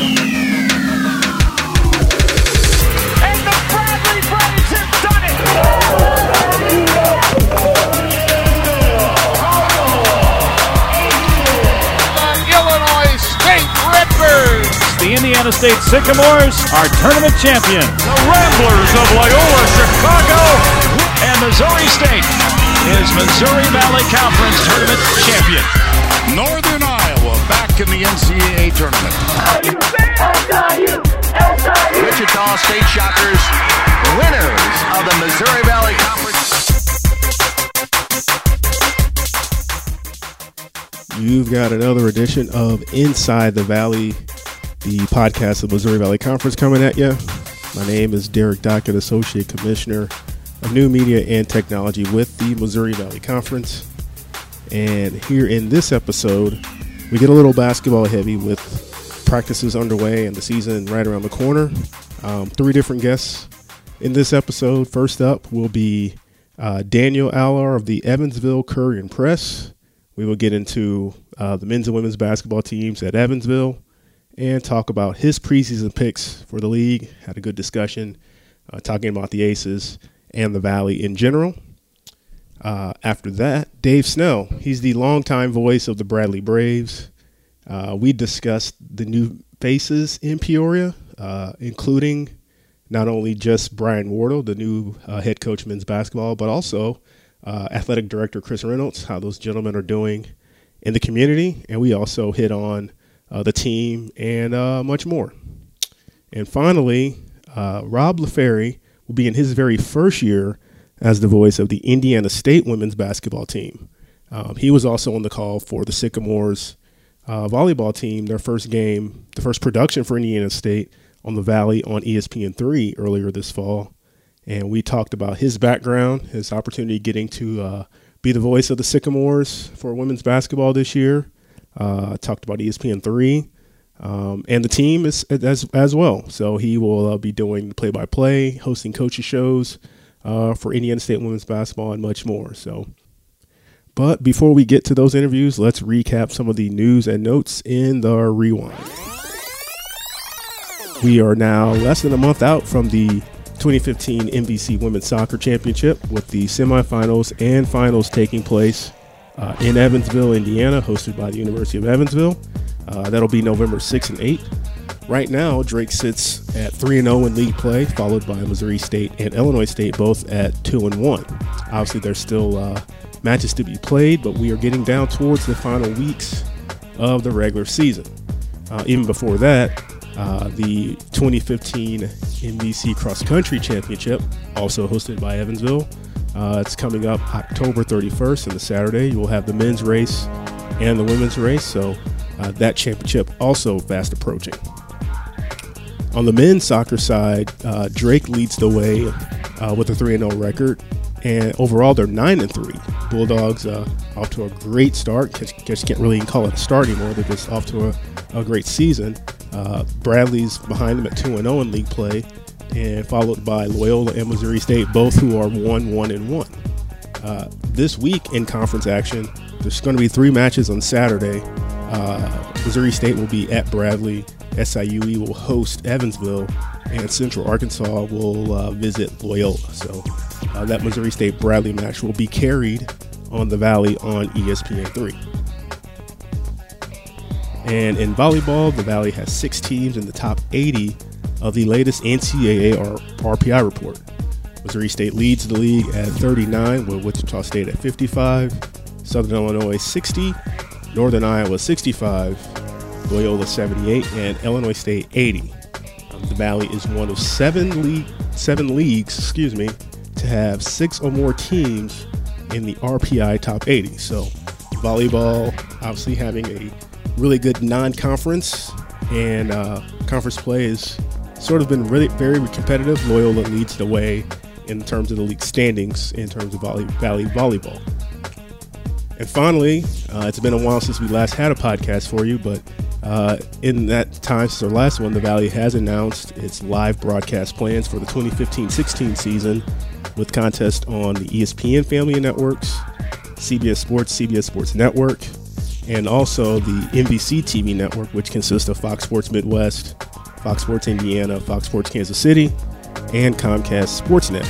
And the Bradley Braves have done it! the Illinois State Redbirds. The Indiana State Sycamores are tournament champions. The Ramblers of Loyola, Chicago, and Missouri State is Missouri Valley Conference tournament champion. Northern Iowa back in the NCAA tournament. Wichita State Shockers, winners of the Missouri Valley Conference. You've got another edition of Inside the Valley, the podcast of the Missouri Valley Conference coming at you. My name is Derek Dockett, Associate Commissioner of New Media and Technology with the Missouri Valley Conference. And here in this episode, we get a little basketball heavy with practices underway and the season right around the corner. Um, three different guests in this episode. First up will be uh, Daniel Allar of the Evansville Courier and Press. We will get into uh, the men's and women's basketball teams at Evansville and talk about his preseason picks for the league. Had a good discussion uh, talking about the Aces and the Valley in general. Uh, after that, Dave Snell. He's the longtime voice of the Bradley Braves. Uh, we discussed the new faces in Peoria, uh, including not only just Brian Wardle, the new uh, head coach men's basketball, but also uh, athletic director Chris Reynolds, how those gentlemen are doing in the community. And we also hit on uh, the team and much more. And finally, Rob Lafary will be in his very first year as the voice of the Indiana State women's basketball team. Um, he was also on the call for the Sycamores uh, volleyball team, their first game, the first production for Indiana State on the Valley on E ESPN3 earlier this fall. And we talked about his background, his opportunity getting to uh, be the voice of the Sycamores for women's basketball this year. Uh, talked about ESPN3 um, and the team is, as, as well. So he will uh, be doing play by play, hosting coaches shows uh, for Indiana State women's basketball, and much more. So, but before we get to those interviews, let's recap some of the news and notes in the rewind. We are now less than a month out from the 2015 MVC Women's Soccer Championship, with the semifinals and finals taking place uh, in Evansville, Indiana, hosted by the University of Evansville. Uh, that'll be November 6th and 8th. Right now, Drake sits at 3 0 in league play, followed by Missouri State and Illinois State, both at 2 and 1. Obviously, there's still uh, matches to be played, but we are getting down towards the final weeks of the regular season. Uh, even before that, uh, the 2015 MVC Cross Country Championship, also hosted by Evansville, uh, it's coming up October 31st and the Saturday. You will have the men's race and the women's race, so uh, that championship also fast approaching. On the men's soccer side, uh, Drake leads the way uh, with a 3 0 record, and overall they're 9 and 3. Bulldogs uh, off to a great start. Guess you can't really call it a start anymore. They're just off to a, a great season. Uh, Bradley's behind them at 2 and 0 in league play, and followed by Loyola and Missouri State, both who are 1 1 and 1. Uh, this week in conference action, there's going to be three matches on Saturday. Uh, Missouri State will be at Bradley. SIUE will host Evansville, and Central Arkansas will uh, visit Loyola. So uh, that Missouri State Bradley match will be carried on the Valley on E ESPN3. And in volleyball, the Valley has six teams in the top 80 of the latest NCAA or RPI report. Missouri State leads the league at 39, with Wichita State at 55, Southern Illinois 60, Northern Iowa 65, Loyola 78, and Illinois State 80. Um, the Valley is one of seven league, seven leagues, excuse me, to have six or more teams in the RPI top 80. So, volleyball obviously having a really good non-conference, and uh, conference play has sort of been really very competitive. Loyola leads the way in terms of the league standings in terms of volley, Valley volleyball. And finally, uh, it's been a while since we last had a podcast for you, but uh, in that time since our last one, the Valley has announced its live broadcast plans for the 2015-16 season with contests on the ESPN family networks, CBS Sports, CBS Sports Network, and also the MVC TV network, which consists of Fox Sports Midwest, Fox Sports Indiana, Fox Sports Kansas City, and Comcast Sportsnet.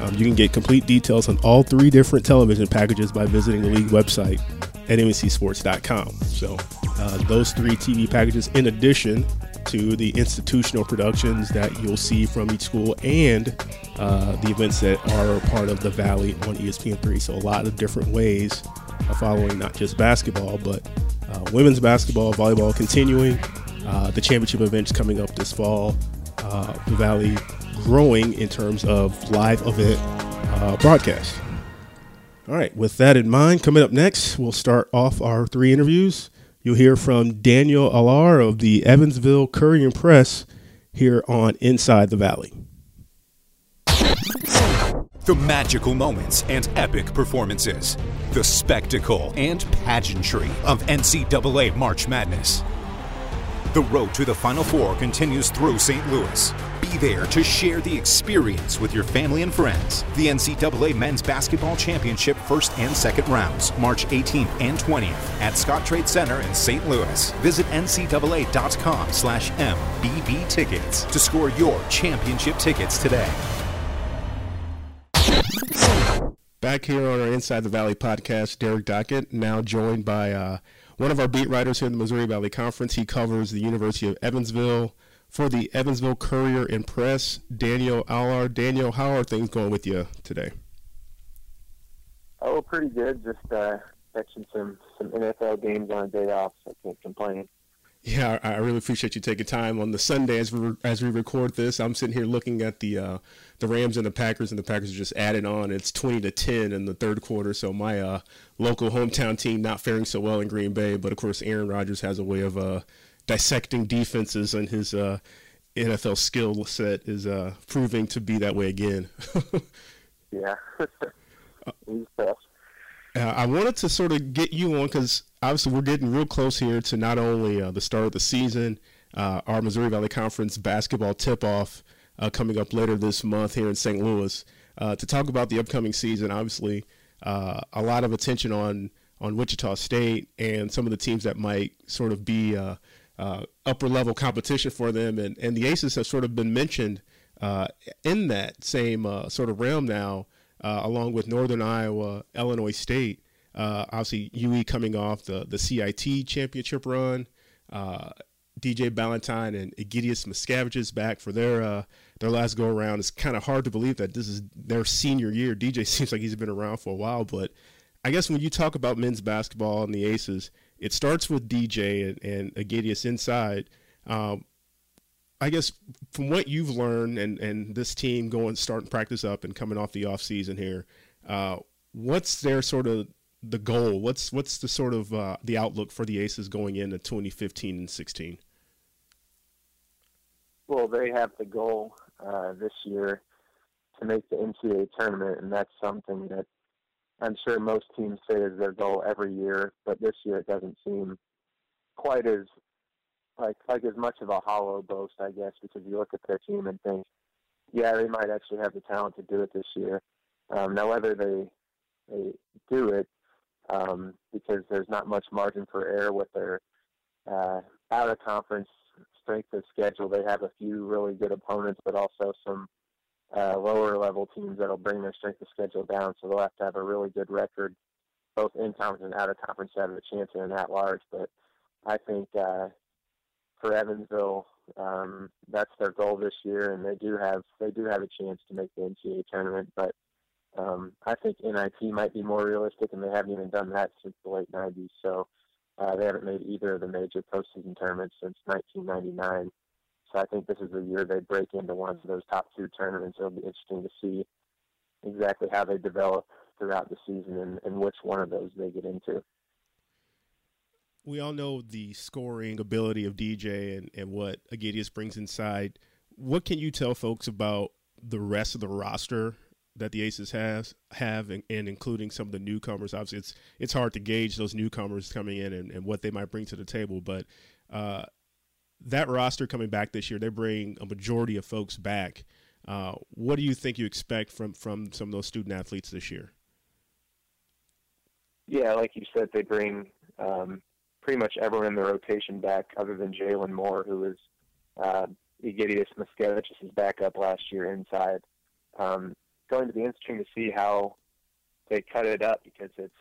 Um, you can get complete details on all three different television packages by visiting the league website at MVCSports.com. So, uh, those three TV packages, in addition to the institutional productions that you'll see from each school and uh, the events that are part of the Valley on ESPN3. So, a lot of different ways of following not just basketball, but uh, women's basketball, volleyball continuing, uh, the championship events coming up this fall, uh, the Valley growing in terms of live event uh, broadcast. All right, with that in mind, coming up next, we'll start off our three interviews. You'll hear from Daniel Allar of the Evansville Courier Press here on Inside the Valley. The magical moments and epic performances, the spectacle and pageantry of NCAA March Madness. The road to the Final Four continues through St. Louis. Be there to share the experience with your family and friends. The NCAA Men's Basketball Championship first and second rounds, March 18th and 20th at Scottrade Center in St. Louis. Visit ncaa.com slash MBB tickets to score your championship tickets today. Back here on our Inside the Valley podcast, Derek Dockett, now joined by uh, one of our beat writers here in the Missouri Valley Conference. He covers the University of Evansville for the Evansville Courier and Press, Daniel Allar. Daniel, how are things going with you today? Oh, pretty good. Just uh, catching some some NFL games on a day off, so I can't complain. Yeah, I really appreciate you taking time on the Sunday as we as we record this. I'm sitting here looking at the uh, the Rams and the Packers, and the Packers are just added on. It's 20 to 10 in the third quarter. So my uh, local hometown team not faring so well in Green Bay, but of course Aaron Rodgers has a way of uh, dissecting defenses, and his uh, NFL skill set is uh, proving to be that way again. yeah, he's tough. Uh, I wanted to sort of get you on because obviously we're getting real close here to not only uh, the start of the season, uh, our Missouri Valley Conference basketball tip-off uh, coming up later this month here in St. Louis. Uh, to talk about the upcoming season, obviously a lot of attention on on Wichita State and some of the teams that might sort of be upper level competition for them, and and the Aces have sort of been mentioned in that same sort of realm now uh, along with Northern Iowa, Illinois State. Uh, obviously, UE coming off the, the CIT championship run. Uh, DJ Balentine and Egidijus Mockevicius back for their uh, their last go around. It's kind of hard to believe that this is their senior year. DJ seems like he's been around for a while, but I guess when you talk about men's basketball and the Aces, it starts with DJ and, and Egidius inside. Um, I guess from what you've learned and, and this team going starting practice up and coming off the off season here, uh, what's their sort of the goal? What's what's the sort of uh, the outlook for the Aces going into 2015 and 16? Well, they have the goal uh, this year to make the NCAA tournament, and that's something that I'm sure most teams say is their goal every year. But this year, it doesn't seem quite as like like as much of a hollow boast, I guess, because you look at their team and think, yeah, they might actually have the talent to do it this year. Um, now, whether they they do it, um, because there's not much margin for error with their uh, out of conference strength of schedule. They have a few really good opponents, but also some uh, lower level teams that'll bring their strength of schedule down. So they'll have to have a really good record, both in conference and out of conference, to have a chance in at large. But I think uh, for Evansville. Um, that's their goal this year, and they do have they do have a chance to make the NCAA tournament. But um, I think NIT might be more realistic, and they haven't even done that since the late '90s. So uh, they haven't made either of the major postseason tournaments since 1999. So I think this is the year they break into one of those top two tournaments. It'll be interesting to see exactly how they develop throughout the season and, and which one of those they get into we all know the scoring ability of DJ and, and what Egidijus brings inside. What can you tell folks about the rest of the roster that the Aces has have and, and, including some of the newcomers? Obviously, it's it's hard to gauge those newcomers coming in and, and what they might bring to the table, but uh, that roster coming back this year, they bring a majority of folks back. Uh, what do you think you expect from from some of those student athletes this year? Yeah, like you said, they bring um, pretty much everyone in the rotation back other than Jalen Moore, who was uh, Egidijus Mockevicius's backup last year inside. Um, going to be interesting to see how they cut it up because it's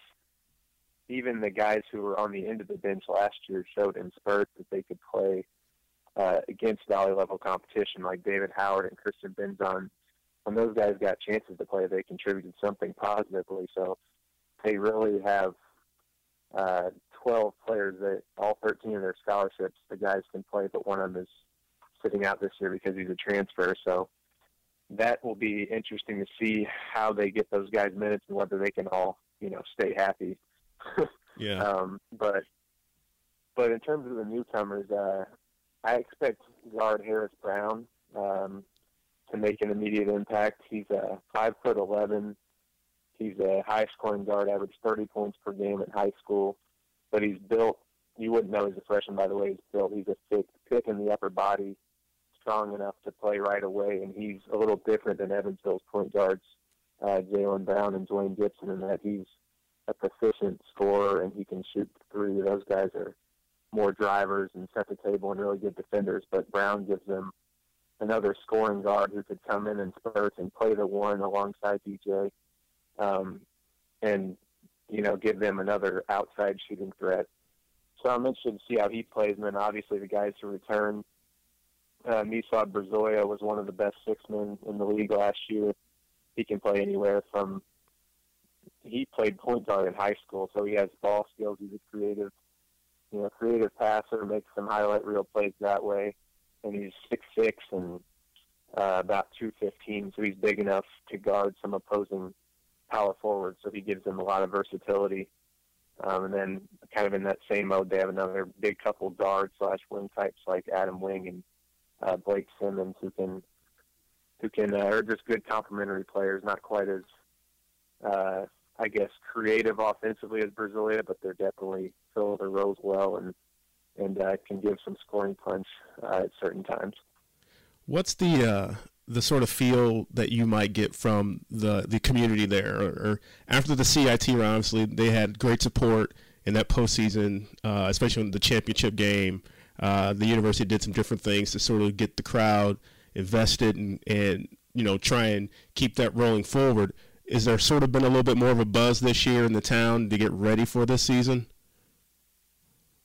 even the guys who were on the end of the bench last year showed in spurts that they could play uh, against valley level competition, like David Howard and Christian Benzon. When those guys got chances to play, they contributed something positively. So they really have uh, 12 players that all 13 of their scholarships, the guys can play, but one of them is sitting out this year because he's a transfer. So that will be interesting to see how they get those guys minutes and whether they can all, you know, stay happy. yeah. Um, but but in terms of the newcomers, uh, I expect guard Harris Brown um, to make an immediate impact. He's a uh, five foot eleven. He's a high scoring guard, averaged 30 points per game in high school, but he's built. You wouldn't know he's a freshman by the way he's built. He's a thick, thick in the upper body, strong enough to play right away, and he's a little different than Evansville's point guards, uh, Jaylon Brown and Duane Gibson, in that he's a proficient scorer and he can shoot three. Those guys are more drivers and set the table and really good defenders, but Brown gives them another scoring guard who could come in and spurts and play the one alongside DJ, um, and you know give them another outside shooting threat. So I'm interested to see how he plays, and then obviously the guys who return. Uh, Mislav Brzoja was one of the best six men in the league last year. He can play anywhere from. He played point guard in high school, so he has ball skills. He's a creative you know, creative passer, makes some highlight reel plays that way. And he's six six and uh, about two fifteen, so he's big enough to guard some opposing power forward, So he gives them a lot of versatility. Um, and then, kind of in that same mode, they have another big couple guard slash wing types like Adam Wing and uh, Blake Simmons, who can who can uh, are just good complementary players. Not quite as uh, I guess, creative offensively as Brzoja, but they're definitely fill their roles well and and uh, can give some scoring punch uh, at certain times. What's the uh, the sort of feel that you might get from the the community there, or, or after the CIT? Obviously, they had great support in that postseason, uh, especially in the championship game. Uh, the university did some different things to sort of get the crowd invested and, and you know try and keep that rolling forward. Is there sort of been a little bit more of a buzz this year in the town to get ready for this season?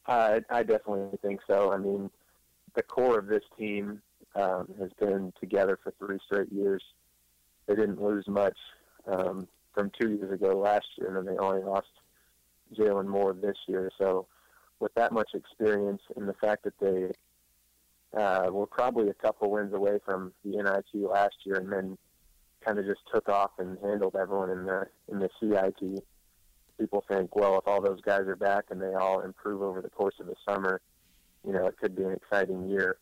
I, I definitely think so. I mean, the core of this team um, has been together for three straight years. They didn't lose much um, from two years ago last year, and they only lost Jalen Moore this year. So, with that much experience and the fact that they uh, were probably a couple wins away from the NIT last year, and then kind of just took off and handled everyone in the in the CIT people think, well, if all those guys are back and they all improve over the course of the summer, you know, it could be an exciting year.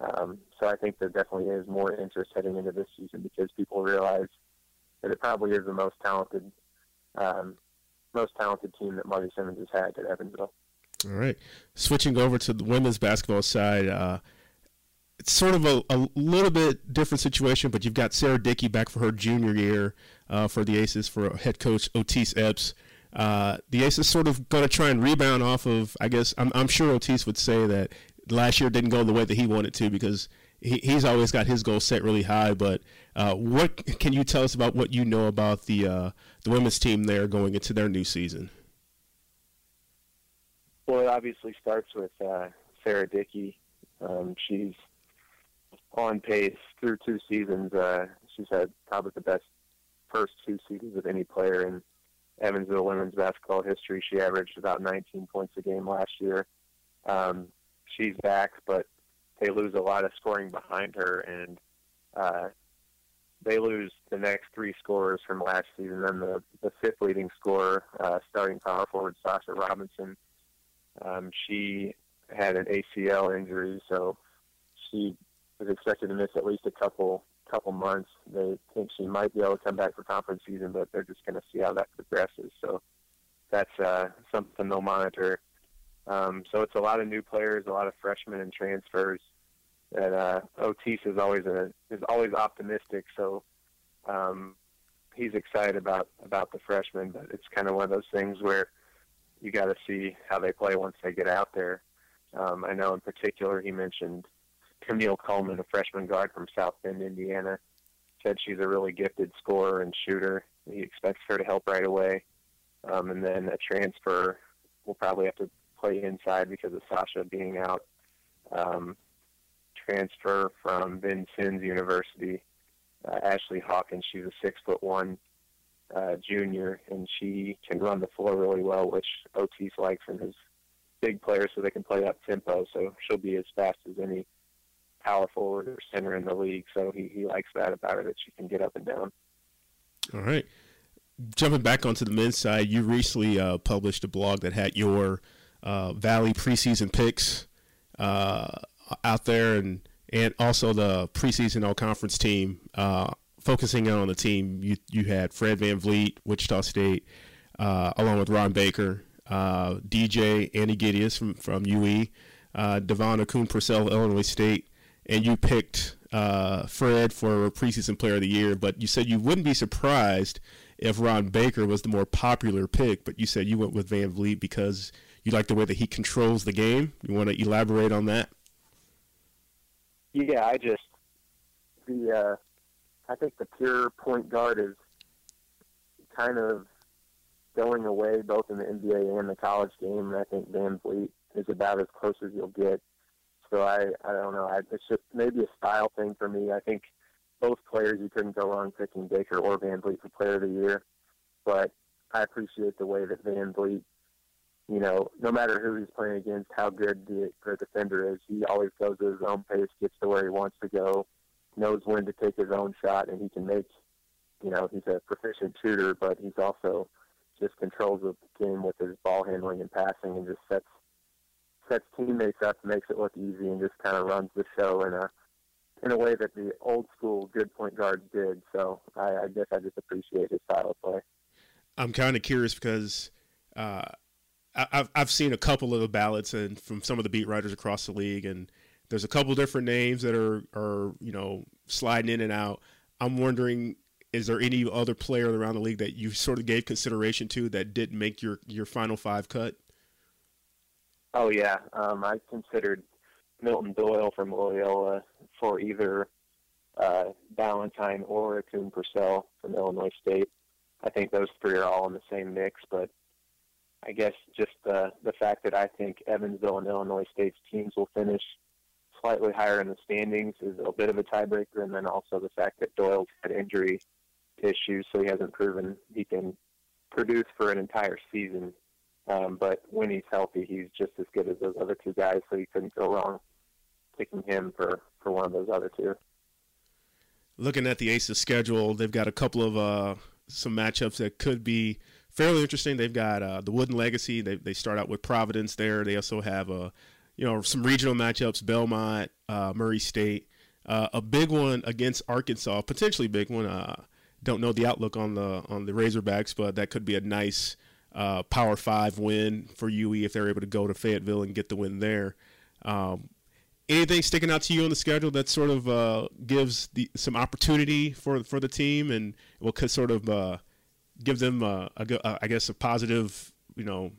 Um, so I think there definitely is more interest heading into this season because people realize that it probably is the most talented, um, most talented team that Marty Simmons has had at Evansville. All right, switching over to the women's basketball side. Uh, it's sort of a, a little bit different situation, but you've got Sarah Dickey back for her junior year uh, for the Aces for head coach Oties Epps. Uh, the Aces sort of going to try and rebound off of. I guess I'm, I'm sure Oties would say that last year didn't go the way that he wanted to because he, he's always got his goals set really high. But uh, what can you tell us about what you know about the uh, the women's team there going into their new season? Well, it obviously starts with uh, Sarah Dickey. Um, she's on pace through two seasons. Uh, she's had probably the best first two seasons of any player in Evansville women's basketball history. She averaged about 19 points a game last year. Um, she's back, but they lose a lot of scoring behind her, and uh, they lose the next three scorers from last season. Then the, the fifth leading scorer, uh, starting power forward Sasha Robinson, um, she had an ACL injury, so she was expected to miss at least a couple couple months. They think she might be able to come back for conference season, but they're just going to see how that progresses. So that's uh, something they'll monitor. Um, so it's a lot of new players, a lot of freshmen and transfers. That uh, Oties is always a is always optimistic. So um, he's excited about about the freshmen, but it's kind of one of those things where you got to see how they play once they get out there. Um, I know in particular he mentioned Camille Coleman, a freshman guard from South Bend, Indiana. Said she's a really gifted scorer and shooter. He expects her to help right away. Um, and then a transfer will probably have to play inside because of Sasha being out. Um, transfer from Vincennes University, uh, Ashley Hawkins. She's a six foot one uh, junior, and she can run the floor really well, which Oties likes from his big players, so they can play up tempo. So she'll be as fast as any power forward or center in the league. So he, he likes that about her that she can get up and down. All right. Jumping back onto the men's side, you recently uh, published a blog that had your uh, Valley preseason picks uh, out there, and and also the preseason all conference team. Uh, focusing on the team, you you had Fred Van VanVleet, Wichita State, uh, along with Ron Baker, uh, DJ and Egidijus from from UE, uh, DeVaughn Akoon-Purcell, Illinois State, and you picked Fred for preseason player of the year. But you said you wouldn't be surprised if Ron Baker was the more popular pick, but you said you went with Van VanVleet because you like the way that he controls the game. You want to elaborate on that? Yeah, I just the uh, I think the pure point guard is kind of going away both in the NBA and the college game. And I think VanVleet is about as close as you'll get. So I I don't know. I, it's just maybe a style thing for me. I think both players you couldn't go wrong picking Baker or VanVleet for Player of the Year, but I appreciate the way that VanVleet, you know, no matter who he's playing against, how good the, the defender is, he always goes at his own pace, gets to where he wants to go, knows when to take his own shot, and he can make, you know, he's a proficient shooter, but he's also just controls the game with his ball handling and passing, and just sets sets teammates up, makes it look easy, and just kind of runs the show in a in a way that the old school good point guards did. So I, I guess I just appreciate his style of play. I'm kind of curious because uh, I've I've seen a couple of the ballots and from some of the beat writers across the league, and there's a couple different names that are are you know sliding in and out. I'm wondering, is there any other player around the league that you sort of gave consideration to that didn't make your your final five cut? Oh yeah, um, I considered Milton Doyle from Loyola for either uh, Balentine or Akoon-Purcell from Illinois State. I think those three are all in the same mix, but I guess just the the fact that I think Evansville and Illinois State's teams will finish slightly higher in the standings is a bit of a tiebreaker, and then also the fact that Doyle's had injury issues, so he hasn't proven he can produce for an entire season. Um, but when he's healthy, he's just as good as those other two guys, so you couldn't go wrong picking him for, for one of those other two. Looking at the Aces schedule, they've got a couple of uh, some matchups that could be fairly interesting. They've got uh, the Wooden Legacy. They, they start out with Providence there. They also have a you know some regional matchups: Belmont, uh, Murray State. Uh, a big one against Arkansas, potentially big one. Uh, don't know the outlook on the on the Razorbacks, but that could be a nice uh, Power Five win for UE if they're able to go to Fayetteville and get the win there. Um, anything sticking out to you on the schedule that sort of uh, gives the, some opportunity for for the team and will sort of uh, give them, uh, a, I guess, a positive, you know,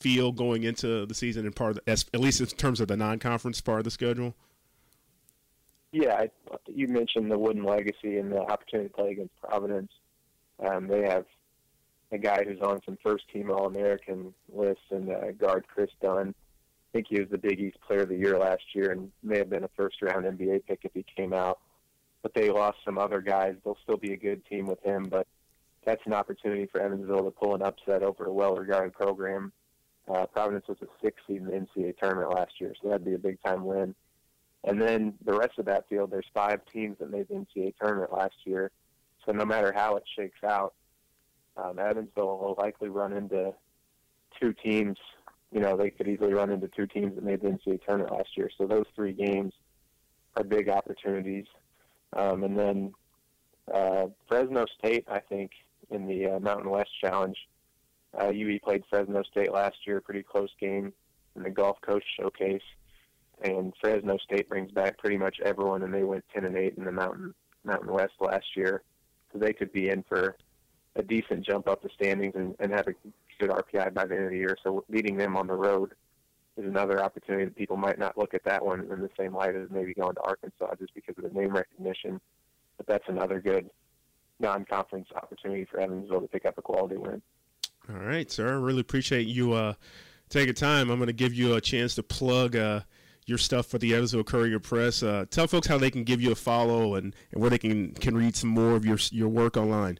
feel going into the season and part of the, at least in terms of the non-conference part of the schedule? Yeah, I, you mentioned the Wooden Legacy and the opportunity to play against Providence. Um, they have a guy who's on some first-team All-American lists and uh, guard Kris Dunn. I think he was the Big East Player of the Year last year and may have been a first-round NBA pick if he came out. But they lost some other guys. They'll still be a good team with him, but that's an opportunity for Evansville to pull an upset over a well-regarded program. Uh, Providence was a six seed in the NCAA tournament last year, so that'd be a big time win. And then the rest of that field, there's five teams that made the NCAA tournament last year. So no matter how it shakes out, um, Evansville will likely run into two teams. You know, they could easily run into two teams that made the NCAA tournament last year. So those three games are big opportunities. Um, and then uh, Fresno State, I think, in the uh, Mountain West Challenge, uh, UE played Fresno State last year, pretty close game in the Gulf Coast Showcase, and Fresno State brings back pretty much everyone, and they went ten and eight in the Mountain Mountain West last year, so they could be in for a decent jump up the standings and, and have a boosted RPI by the end of the year. So beating them on the road is another opportunity that people might not look at that one in the same light as maybe going to Arkansas just because of the name recognition. But that's another good non-conference opportunity for Evansville to pick up a quality win. All right, sir. Really appreciate you uh, taking time. I'm going to give you a chance to plug uh, your stuff for the Evansville Courier Press. Uh, tell folks how they can give you a follow and, and where they can, can read some more of your your work online.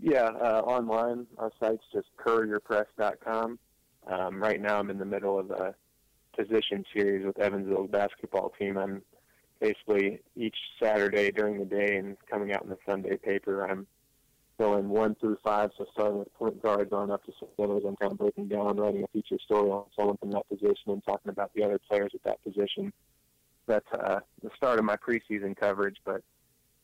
Yeah, uh, online. Our site's just courierpress.com. Um, right now, I'm in the middle of a position series with Evansville's basketball team. I'm basically each Saturday during the day and coming out in the Sunday paper. I'm going one through five, so starting with point guards on up to centers. I'm kind of breaking down, writing a feature story on someone from that position and talking about the other players at that position. That's uh, the start of my preseason coverage, but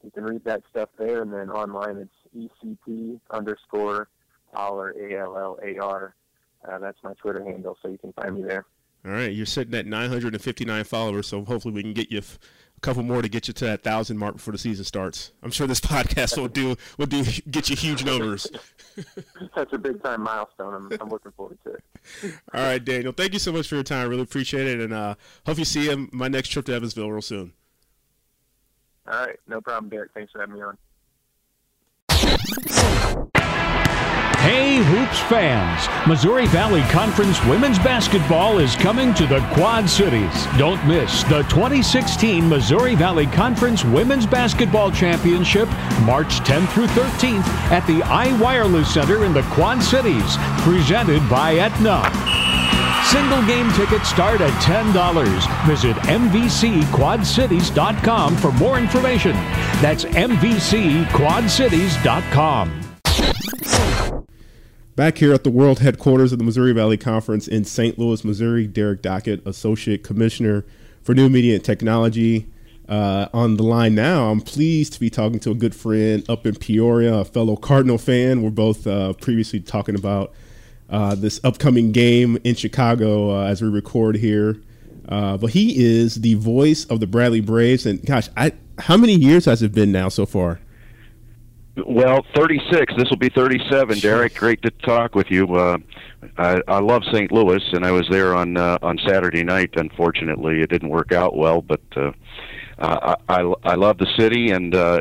you can read that stuff there, and then online it's ECP underscore Allar, A-L-L-A-R. Uh, that's my Twitter handle, so you can find me there. All right, you're sitting at 959 followers, so hopefully we can get you a couple more to get you to that thousand mark before the season starts. I'm sure this podcast will do will do get you huge numbers. That's a big time milestone. I'm, I'm looking forward to it. All right, Daniel. Thank you so much for your time. Really appreciate it, and uh, hope you see you my next trip to Evansville real soon. All right, no problem, Derek. Thanks for having me on. Hey, Hoops fans! Missouri Valley Conference women's basketball is coming to the Quad Cities. Don't miss the 2016 Missouri Valley Conference Women's Basketball Championship, March 10th through 13th at the iWireless Center in the Quad Cities, presented by Aetna. Single game tickets start at $10. Visit MVCQuadCities.com for more information. That's MVCQuadCities.com. Back here at the world headquarters of the Missouri Valley Conference in St. Louis, Missouri, Derek Dockett, Associate Commissioner for New Media and Technology. Uh, on the line now, I'm pleased to be talking to a good friend up in Peoria, a fellow Cardinal fan. We're both uh, previously talking about uh, this upcoming game in Chicago uh, as we record here. Uh, but he is the voice of the Bradley Braves. And gosh, I, how many years has it been now so far? Well, 36. This will be 37. Derek, great to talk with you. Uh, I, I love St. Louis, and I was there on uh, on Saturday night. Unfortunately, it didn't work out well, but uh, I, I I love the city and uh,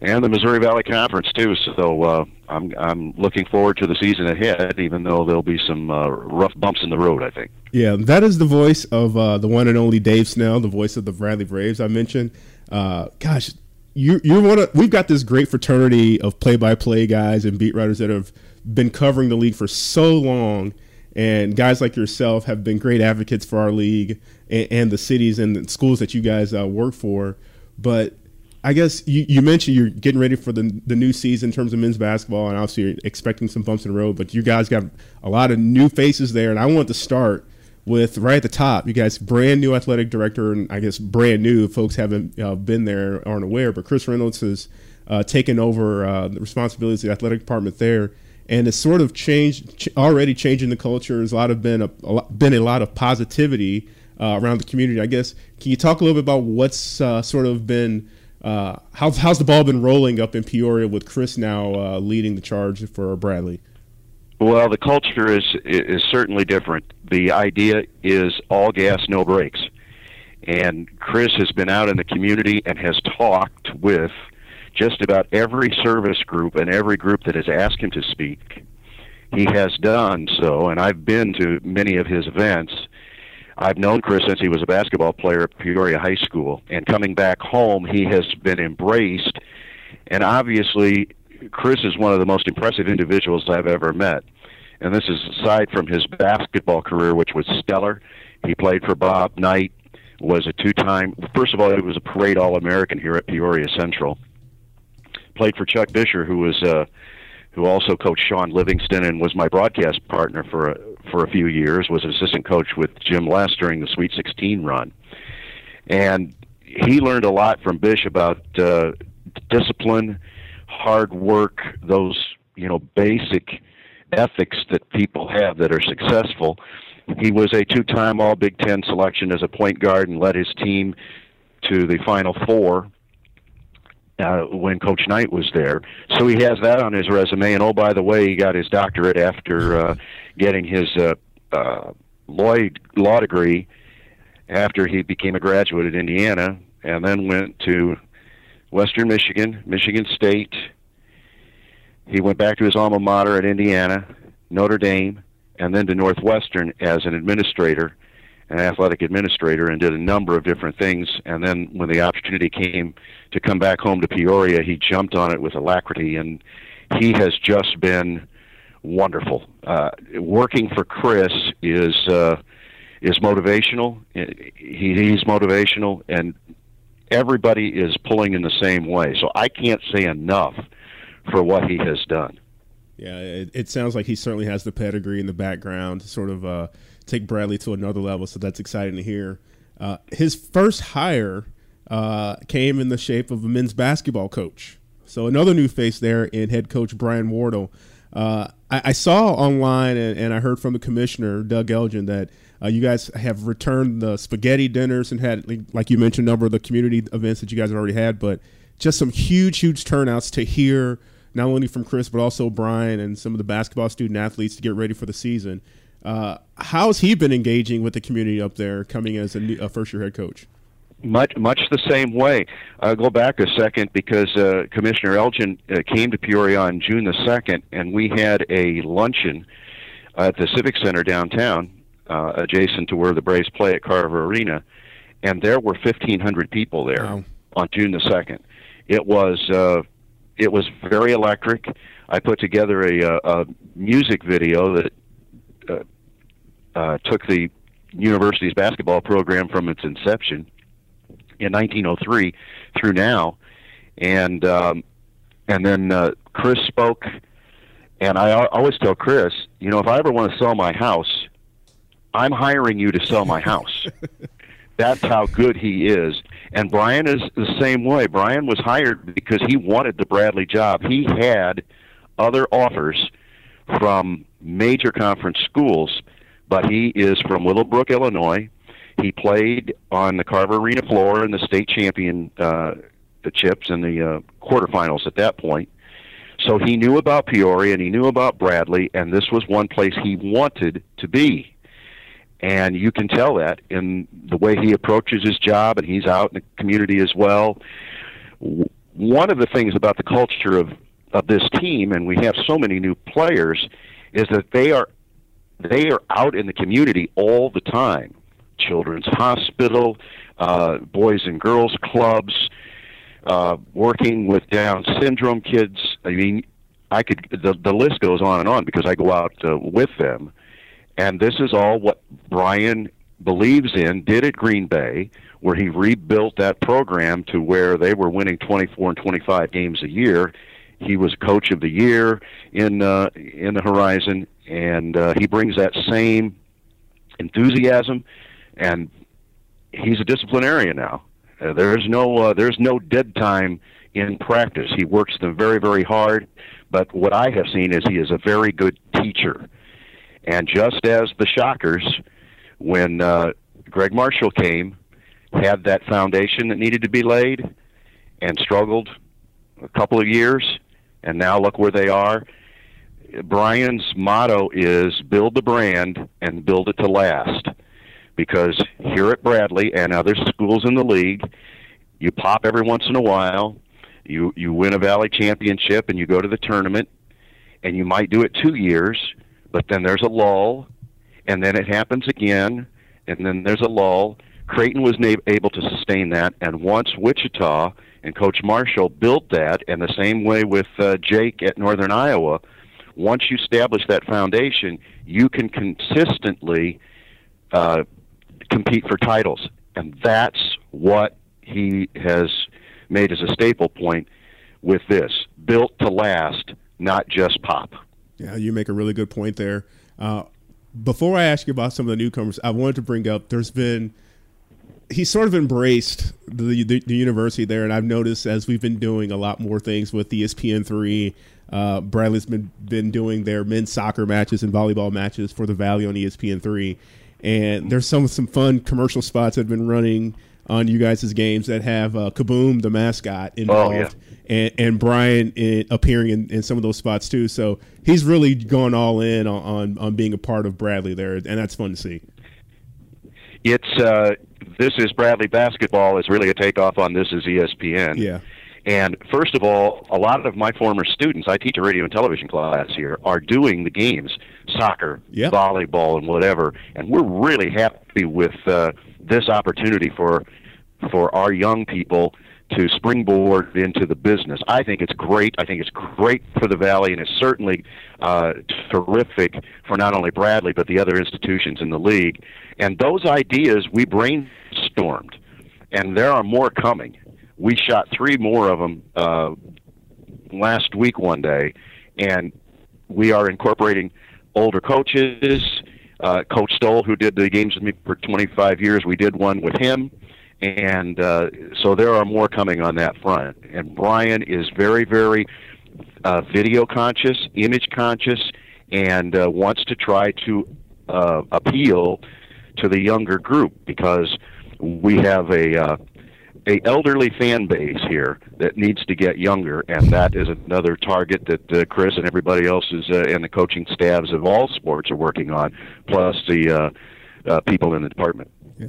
and the Missouri Valley Conference too. So uh, I'm I'm looking forward to the season ahead, even though there'll be some uh, rough bumps in the road. I think. Yeah, that is the voice of uh, the one and only Dave Snell, the voice of the Bradley Braves. I mentioned. Uh, gosh, you you're one of we've got this great fraternity of play-by-play guys and beat writers that have been covering the league for so long and guys like yourself have been great advocates for our league and, and the cities and the schools that you guys uh, work for but I guess you, you mentioned you're getting ready for the the new season in terms of men's basketball, and obviously you're expecting some bumps in the road. But you guys got a lot of new faces there, and I want to start with right at the top. You guys, brand new athletic director, and I guess brand new folks haven't uh, been there, aren't aware. But Chris Reynolds has uh, taken over uh, the responsibilities of the athletic department there, and it's sort of changed, ch- already changing the culture. There's a lot of been a, a lot, been a lot of positivity uh, around the community. I guess can you talk a little bit about what's uh, sort of been uh, how's how's the ball been rolling up in Peoria with Chris now leading the charge for Bradley? Well, the culture is is certainly different. The idea is all gas, no brakes. And Chris has been out in the community and has talked with just about every service group and every group that has asked him to speak. He has done so, and I've been to many of his events. I've known Chris since he was a basketball player at Peoria High School, and coming back home, he has been embraced. And obviously, Chris is one of the most impressive individuals I've ever met. And this is aside from his basketball career, which was stellar. He played for Bob Knight, was a two time, first of all, he was a parade All American here at Peoria Central. Played for Chuck Buescher, who was, uh, who also coached Shaun Livingston and was my broadcast partner for a, for a few years, was an assistant coach with Jim Les during the Sweet 16 run. And he learned a lot from Bish about uh, discipline, hard work, those you know basic ethics that people have that are successful. He was a two-time All Big Ten selection as a point guard and led his team to the Final Four. uh, when Coach Knight was there. So he has that on his resume. And oh, by the way, he got his doctorate after uh, getting his uh, uh, Lloyd law degree after he became a graduate at Indiana, and then went to Western Michigan, Michigan State. He went back to his alma mater at Indiana, Notre Dame, and then to Northwestern as an administrator an athletic administrator and did a number of different things. And then when the opportunity came to come back home to Peoria, he jumped on it with alacrity, and he has just been wonderful. Uh, working for Chris is uh, is motivational. He, he's motivational, and everybody is pulling in the same way. So I can't say enough for what he has done. Yeah, it, it sounds like he certainly has the pedigree in the background to sort of uh, take Bradley to another level. So that's exciting to hear. Uh, his first hire uh, came in the shape of a men's basketball coach. So another new face there in head coach Brian Wardle. Uh, I, I, saw online and, and, I heard from the commissioner Doug Elgin that uh, you guys have returned the spaghetti dinners and had, like you mentioned, a number of the community events that you guys have already had, but just some huge, huge turnouts to hear not only from Chris but also Brian and some of the basketball student athletes to get ready for the season. Uh, how's he been engaging with the community up there, coming as a, a first-year head coach? Much, much the same way. I'll go back a second because uh, Commissioner Elgin uh, came to Peoria on June the second, and we had a luncheon at the Civic Center downtown, uh, adjacent to where the Braves play at Carver Arena, and there were 1,500 people there wow. on June the second. It was uh, it was very electric. I put together a, a, uh, music video that uh, uh, took the university's basketball program from its inception in 1903 through now, and um, and then uh, Chris spoke, and I always tell Chris, you know, if I ever want to sell my house, I'm hiring you to sell my house. That's how good he is. And Brian is the same way. Brian was hired because he wanted the Bradley job. He had other offers from major conference schools, but he is from Willowbrook, Illinois. He played on the Carver Arena floor in the state champion uh, the chips in the uh, quarterfinals at that point. So he knew about Peoria and he knew about Bradley, and this was one place he wanted to be. And you can tell that in the way he approaches his job, and he's out in the community as well. One of the things about the culture of of this team, and we have so many new players, is that they are they are out in the community all the time. Children's Hospital, uh, Boys and Girls Clubs, uh, working with Down syndrome kids. I mean, I could the the list goes on and on because I go out uh, with them, and this is all what Brian believes in. Did at Green Bay, where he rebuilt that program to where they were winning 24 and 25 games a year, he was coach of the year in uh, in the Horizon, and uh, he brings that same enthusiasm, and he's a disciplinarian now. Uh, there's no uh, there's no dead time in practice. He works them very very hard, but what I have seen is he is a very good teacher, and just as the Shockers, when uh, Gregg Marshall came, had that foundation that needed to be laid, and struggled a couple of years and now look where they are. Brian's motto is build the brand and build it to last. Because here at Bradley and other schools in the league, you pop every once in a while, you you win a valley championship and you go to the tournament and you might do it 2 years, but then there's a lull and then it happens again and then there's a lull. Creighton was able to sustain that and once Wichita and Coach Marshall built that, and the same way with uh, Jake at Northern Iowa. Once you establish that foundation, you can consistently uh, compete for titles, and that's what he has made as a staple point with this: built to last, not just pop. Yeah, you make a really good point there. Uh, before I ask you about some of the newcomers, I wanted to bring up there's been he's sort of embraced the, the, the university there, and I've noticed as we've been doing a lot more things with ESPN three. Uh, Bradley's been been doing their men's soccer matches and volleyball matches for the Valley on ESPN three, and there's some some fun commercial spots that have been running on you guys' games that have uh, Kaboom, the mascot, involved, Oh, yeah. And, and Brian in, appearing in, in some of those spots too. So he's really gone all in on, on, on being a part of Bradley there, and that's fun to see. It's uh, this is Bradley basketball is really a takeoff on this is ESPN. Yeah. And first of all, a lot of my former students, I teach a radio and television class here, are doing the games, soccer, Yep. volleyball, and whatever. And we're really happy with uh, this opportunity for for our young people to springboard into the business. I think it's great. I think it's great for the Valley, and it's certainly uh, terrific for not only Bradley but the other institutions in the league. And those ideas we brainstormed, and there are more coming. We shot three more of them uh, last week one day, and we are incorporating older coaches. Uh, Coach Stoll, who did the games with me for 25 years, we did one with him, and uh, so there are more coming on that front. And Brian is very, very uh, video conscious, image conscious, and uh, wants to try to uh, appeal to the younger group because we have a uh, a elderly fan base here that needs to get younger, and that is another target that uh, Chris and everybody else is, uh, and the coaching staffs of all sports are working on, plus the uh, uh, people in the department. Yeah.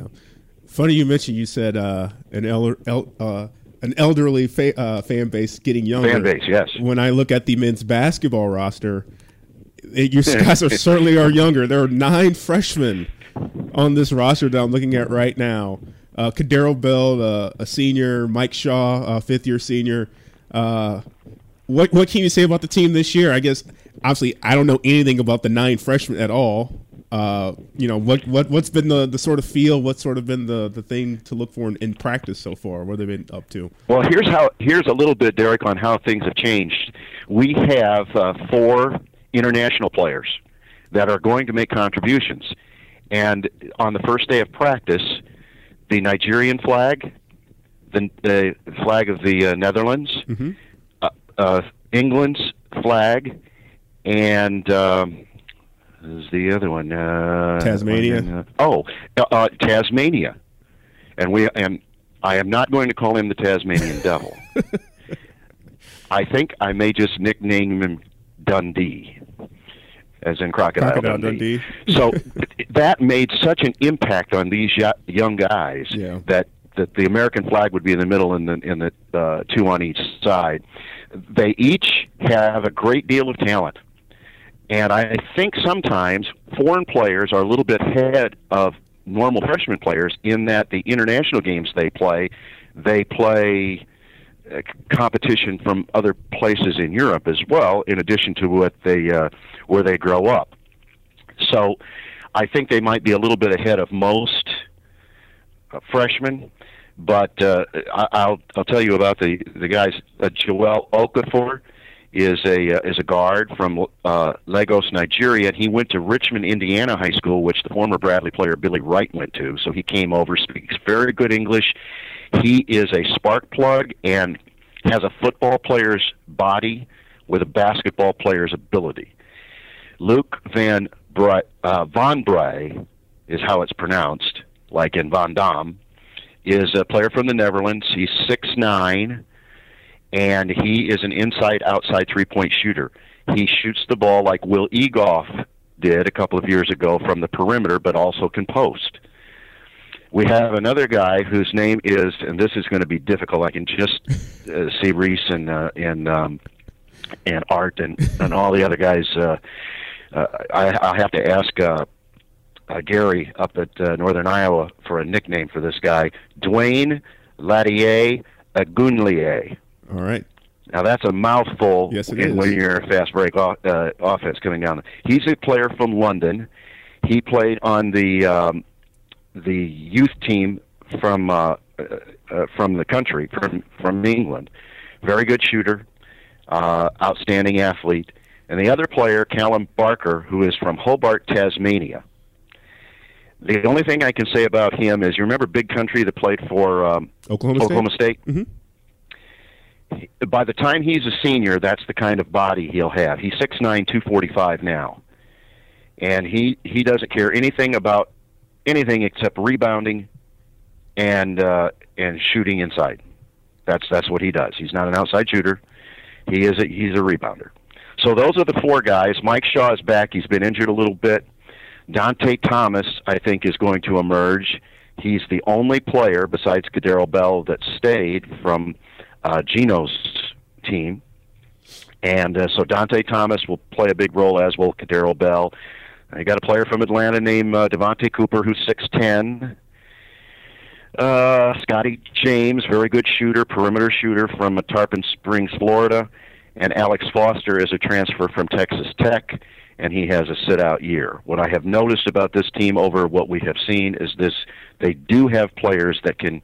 Funny you mentioned you said uh, an elder, el, uh, an elderly fa- uh, fan base getting younger. Fan base, yes. When I look at the men's basketball roster, it, you guys are certainly are younger. There are nine freshmen on this roster that I'm looking at right now. Uh, Kadero Bell, uh, a senior, Mike Shaw, a fifth year senior. Uh, what what can you say about the team this year? I guess obviously I don't know anything about the nine freshmen at all. Uh, you know what what what's been the, the sort of feel? What's sort of been the, the thing to look for in, in practice so far? What have they been up to? Well, here's how. Here's a little bit, Derek, on how things have changed. We have uh, four international players that are going to make contributions, and on the first day of practice, the Nigerian flag, the, the flag of the uh, Netherlands, uh, uh, England's flag, and um, is the other one uh, Tasmania? uh, oh, uh, uh, Tasmania, and we and I am not going to call him the Tasmanian Devil. I think I may just nickname him Dundee, as in Crocodile, Crocodile Dundee. Dundee. so that made such an impact on these yo- young guys Yeah. that that the American flag would be in the middle and the and the uh, two on each side. They each have a great deal of talent. And I think sometimes foreign players are a little bit ahead of normal freshman players in that the international games they play, they play uh, competition from other places in Europe as well, in addition to what they uh, where they grow up. So, I think they might be a little bit ahead of most uh, freshmen. But uh, I, I'll I'll tell you about the the guys. Uh, Joel Okafor is a uh, is a guard from uh, Lagos, Nigeria. And he went to Richmond, Indiana High School, which the former Bradley player Billy Wright went to. So he came over, speaks very good English. He is a spark plug and has a football player's body with a basketball player's ability. Luke Van Bry, uh, Von Bray is how it's pronounced, like in Van Dam, is a player from the Netherlands. He's six nine, and he is an inside outside three point shooter. He shoots the ball like Will Egolf did a couple of years ago from the perimeter, but also can post. We have another guy whose name is, and this is going to be difficult. I can just uh, see Reese and uh, and um, and Art and and all the other guys. Uh, uh, I, I have to ask uh, uh, Gary up at uh, Northern Iowa for a nickname for this guy, Dwayne Latier Agunlier. All right. Now that's a mouthful Yes, it when- is. when you're a fast break off, uh, offense coming down. He's a player from London. He played on the um, the youth team from uh, uh, uh, from the country from from England. Very good shooter, uh, outstanding athlete. And the other player, Callum Barker, who is from Hobart, Tasmania. The only thing I can say about him is, you remember Big Country that played for um, Oklahoma State? Oklahoma State? Mhm. By the time he's a senior, that's the kind of body he'll have. He's six nine, two forty five now, and he he doesn't care anything about anything except rebounding and uh, and shooting inside. That's that's what he does. He's not an outside shooter. He is a, he's a rebounder. So those are the four guys. Mike Shaw is back. He's been injured a little bit. Dante Thomas, I think, is going to emerge. He's the only player besides Cadero Bell that stayed from uh, Geno's team. And uh, so Dante Thomas will play a big role, as will Cadero Bell. I got a player from Atlanta named uh, Devontae Cooper, who's 6'10. Uh, Scotty James, very good shooter, perimeter shooter from Tarpon Springs, Florida. And Alex Foster is a transfer from Texas Tech, and he has a sit out year. What I have noticed about this team over what we have seen is this they do have players that can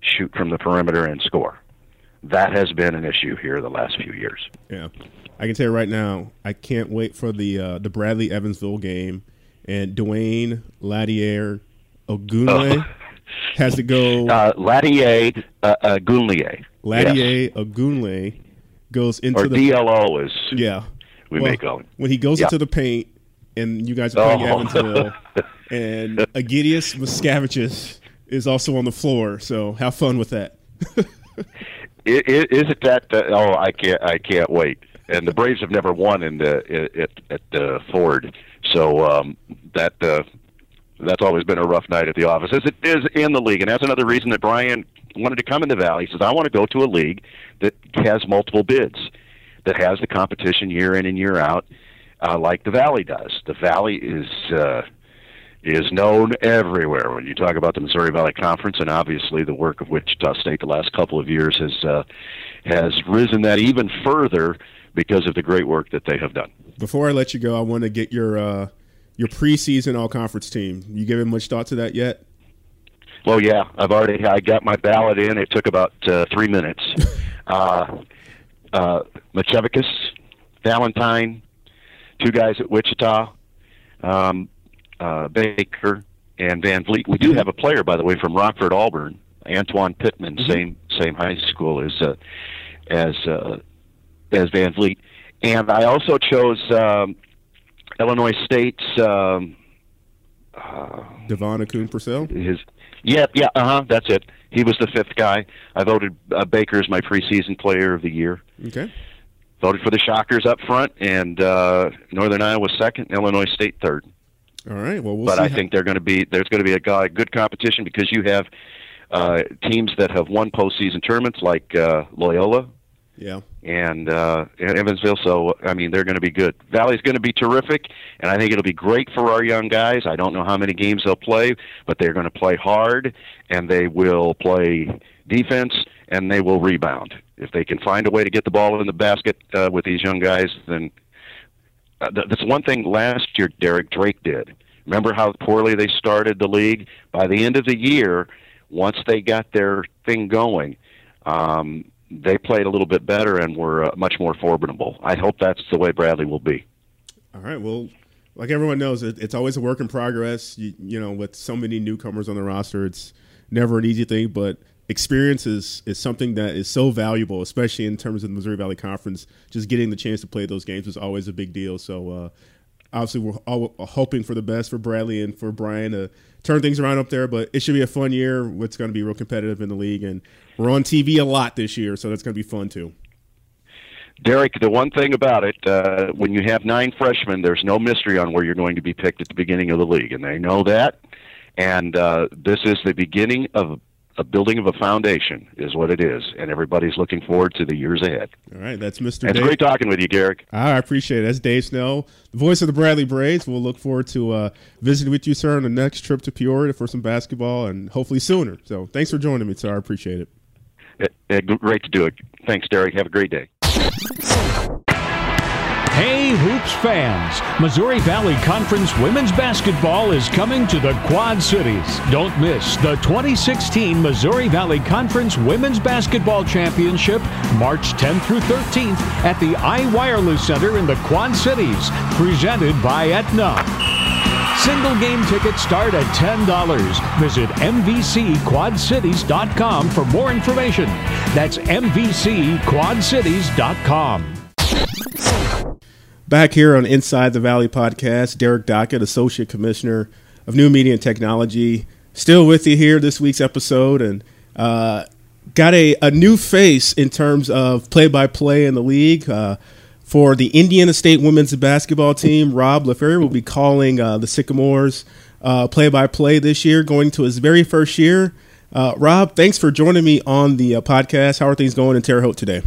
shoot from the perimeter and score. That has been an issue here the last few years. Yeah. I can tell you right now, I can't wait for the uh, the Bradley Evansville game and Dwayne Ladier Ogunle. Oh has to go. Uh, Ladier uh, Gunlier. Ladier yes. Ogunle goes into or the DLO is yeah. We well, may go when he goes yeah. into the paint and you guys are playing oh. Evansville and Egidijus Mockevicius is also on the floor. So have fun with that. is it that? Uh, oh, I can't. I can't wait. And the Braves have never won in the at at uh, Ford, so um, that uh, that's always been a rough night at the office, as it is in the league. And that's another reason that Brian wanted to come in the Valley. He says, I want to go to a league that has multiple bids, that has the competition year in and year out, uh, like the Valley does. The Valley is. Uh, is known everywhere when you talk about the Missouri Valley Conference, and obviously the work of Wichita State the last couple of years has uh, has risen that even further because of the great work that they have done. Before I let you go, I want to get your uh, your preseason all conference team. You given much thought to that yet? Well, yeah, I've already I got my ballot in. It took about uh, three minutes. uh, uh, Mockevicius, Balentine, two guys at Wichita, um, uh, Baker, and VanVleet. We do have a player, by the way, from Rockford, Auburn, Antoine Pittman, mm-hmm. same same high school as uh, as uh, as VanVleet. And I also chose um, Illinois State's um, uh, DeVaughn Akoon-Purcell. His yeah yeah uh huh that's it. He was the fifth guy. I voted uh, Baker as my preseason player of the year. Okay. Voted for the Shockers up front, and uh, Northern Iowa second, Illinois State third. All right. Well, we'll but I how- think they're going to be there's going to be a guy, good competition because you have uh, teams that have won postseason tournaments like uh, Loyola, yeah. And uh, Evansville, so I mean, they're going to be good. Valley's going to be terrific, and I think it'll be great for our young guys. I don't know how many games they'll play, but they're going to play hard, and they will play defense, and they will rebound. If they can find a way to get the ball in the basket uh, with these young guys, then uh, that's one thing last year Derek Drake did. Remember how poorly they started the league? By the end of the year, once they got their thing going, um, they played a little bit better and were uh, much more formidable. I hope that's the way Bradley will be. All right. Well, like everyone knows, it, it's always a work in progress. You, you, know, with so many newcomers on the roster, it's never an easy thing. But experience is is something that is so valuable, especially in terms of the Missouri Valley Conference. Just getting the chance to play those games was always a big deal. So. Uh, obviously, we're all hoping for the best for Bradley and for Brian to turn things around up there. But it should be a fun year. It's going to be real competitive in the league, and we're on TV a lot this year, so that's going to be fun too. Derek, the one thing about it, uh, when you have nine freshmen, there's no mystery on where you're going to be picked at the beginning of the league, and they know that. And uh, this is the beginning of a building of a foundation is what it is, and everybody's looking forward to the years ahead. All right, that's Mr. It's great talking with you, Garrick. Ah, I appreciate it. That's Dave Snell, the voice of the Bradley Braves. We'll look forward to uh, visiting with you, sir, on the next trip to Peoria for some basketball, and hopefully sooner. So, thanks for joining me, sir. I appreciate it. Eh, eh, it, it great to do it. Thanks, Derek. Have a great day. Hey, Hoops fans! Missouri Valley Conference women's basketball is coming to the Quad Cities. Don't miss the 2016 Missouri Valley Conference Women's Basketball Championship, March 10th through 13th at the iWireless Center in the Quad Cities, presented by Aetna. Single game tickets start at $10. Visit MVCQuadCities.com for more information. That's MVCQuadCities.com. Back here on Inside the Valley podcast, Derek Dockett, Associate Commissioner of New Media and Technology. still with you here this week's episode, and uh, got a, a new face in terms of play by play in the league. Uh, for the Indiana State women's basketball team, Rob Lafary will be calling uh, the Sycamores play by play this year, going to his very first year. Uh, Rob, thanks for joining me on the uh, podcast. How are things going in Terre Haute today?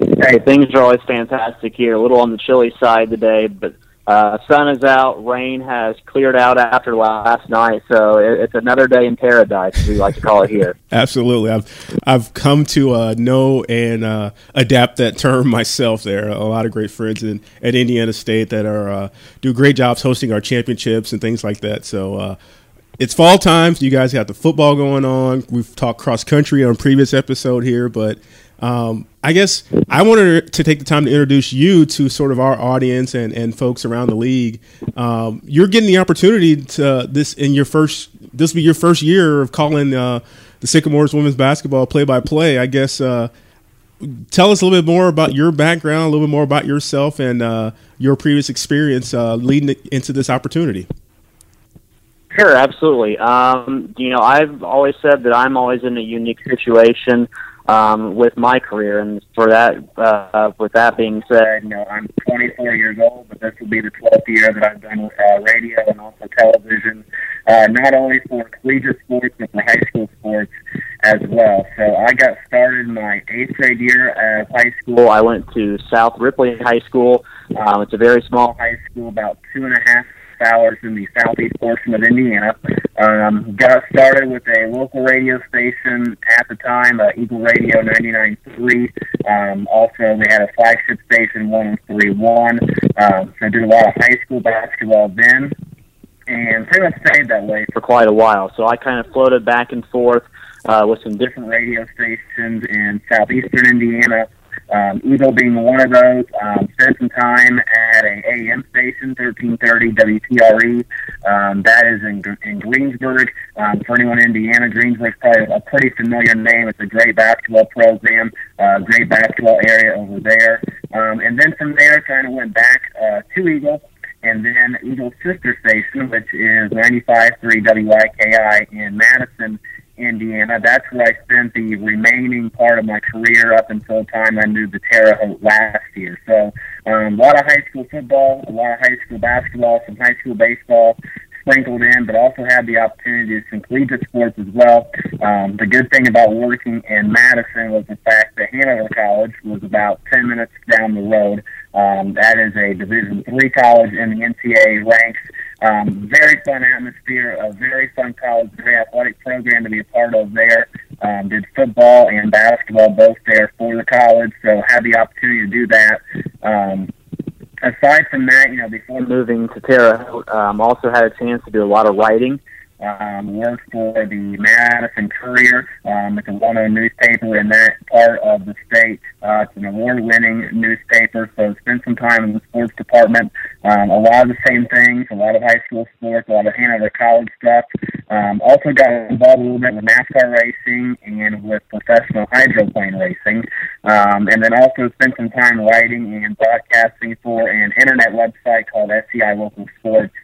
Hey, things are always fantastic here. A little on the chilly side today, but uh, sun is out. Rain has cleared out after last night, so it, it's another day in paradise, as we like to call it here. Absolutely, I've I've come to uh, know and uh, adapt that term myself. There, a lot of great friends in at Indiana State that are uh, do great jobs hosting our championships and things like that. So. Uh, it's fall time. So you guys have the football going on. We've talked cross country on previous episode here, but um, I guess I wanted to take the time to introduce you to sort of our audience and, and folks around the league. Um, you're getting the opportunity to this in your first. This will be your first year of calling uh, the Sycamores women's basketball play by play. I guess. Uh, tell us a little bit more about your background, a little bit more about yourself, and uh, your previous experience uh, leading into this opportunity. Sure, absolutely. Um, you know, I've always said that I'm always in a unique situation um, with my career. And for that, uh, with that being said, you know, I'm 24 years old, but this will be the 12th year that I've done uh, radio and also television, uh, not only for collegiate sports but for high school sports as well. So I got started my eighth grade year of high school. I went to South Ripley High School. Um, it's a very small high school, about two and a half hours in the southeast portion of Indiana. Um, got started with a local radio station at the time, uh, Eagle Radio 99.3. Um, also, we had a flagship station, 103.1. Um, so I did a lot of high school basketball then and pretty much stayed that way for quite a while. So I kind of floated back and forth uh, with some different radio stations in southeastern Indiana um, Eagle being one of those. Um, spent some time at a AM station, 1330 WTRE. Um, that is in, in Greensburg. Um, for anyone in Indiana, Greensburg's probably a pretty familiar name. It's a great basketball program, uh, great basketball area over there. Um, and then from there, kind of went back uh, to Eagle and then Eagle's sister station, which is 95.3 WIKI in Madison, Indiana. That's where I spent the remaining part of my career up until the time I moved to Terre Haute last year. So um, a lot of high school football, a lot of high school basketball, some high school baseball sprinkled in, but also had the opportunity to some collegiate sports as well. Um, the good thing about working in Madison was the fact that Hanover College was about 10 minutes down the road. Um, that is a Division three college in the NCAA ranks. Um, very fun atmosphere, a very fun college, very athletic program to be a part of there. Um, did football and basketball both there for the college, so had the opportunity to do that. Um, aside from that, you know, before moving to Terre Haute, um, also had a chance to do a lot of writing um, worked for the Madison Courier. Um, it's a well-known newspaper in that part of the state. Uh, it's an award-winning newspaper, so spent some time in the sports department. Um, a lot of the same things, a lot of high school sports, a lot of Hanover College stuff. Um, also got involved a little bit with NASCAR racing and with professional hydroplane racing. Um, and then also spent some time writing and broadcasting for an internet website called SCI Local Sports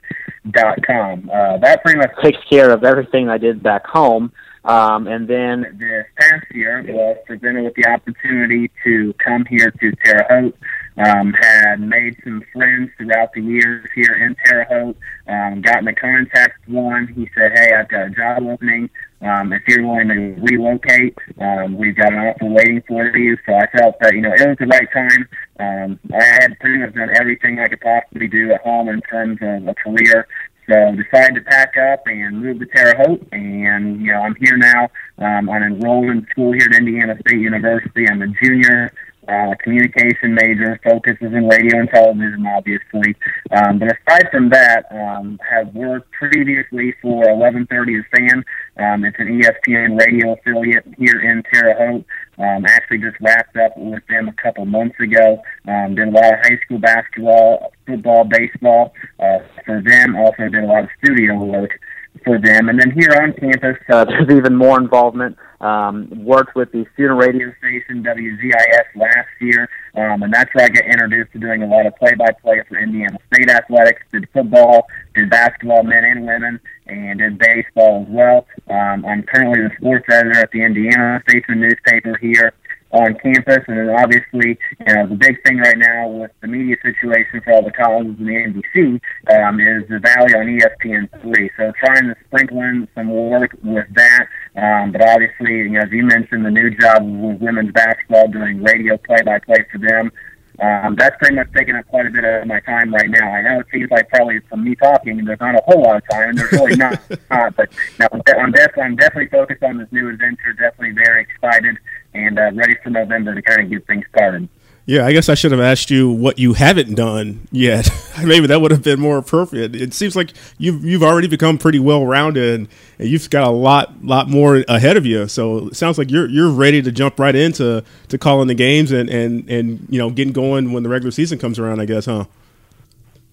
dot com. Uh, that pretty much takes care of everything I did back home. Um, and then this past year was presented with the opportunity to come here to Terre Haute. Um, had made some friends throughout the years here in Terre Haute. Um, got in contact with one. He said, "Hey, I've got a job opening. Um, if you're willing to relocate, um, we've got an offer waiting for you." So I felt that you know it was the right time. Um, I had pretty much done everything I could possibly do at home in terms of a career. So decided to pack up and move to Terre Haute, and you know I'm here now. Um, I'm enrolled in school here at Indiana State University. I'm a junior uh, communication major, focuses in radio and television, obviously. Um, but aside from that, um, have worked previously for 1130 The Fan. Um, it's an ESPN radio affiliate here in Terre Haute. Um, actually just wrapped up with them a couple months ago. Um, did a lot of high school basketball, football, baseball uh, for them. Also did a lot of studio work for them. And then here on campus, uh, there's even more involvement. Um, worked with the student radio station WZIS last year, um, and that's where I get introduced to doing a lot of play-by-play for Indiana State athletics. Did football, did basketball, men and women, and did baseball as well. Um, I'm currently the sports editor at the Indiana Statesman newspaper here on campus, and then obviously, you know, the big thing right now with the media situation for all the colleges and the MVC um, is the Valley on ESPN3. So trying to sprinkle in some work with that, um, but obviously, you know, as you mentioned, the new job with women's basketball, doing radio play-by-play for them. Um, that's pretty much taking up quite a bit of my time right now. I know it seems like probably from me talking, there's not a whole lot of time, and there's really not. but no, I'm, definitely I'm definitely focused on this new adventure. Definitely very excited and uh, ready for November to kind of get things started. Yeah, I guess I should have asked you what you haven't done yet. Maybe that would have been more appropriate. It seems like you've you've already become pretty well rounded, and you've got a lot lot more ahead of you. So it sounds like you're you're ready to jump right into to calling the games and and and you know getting going when the regular season comes around. I guess, huh?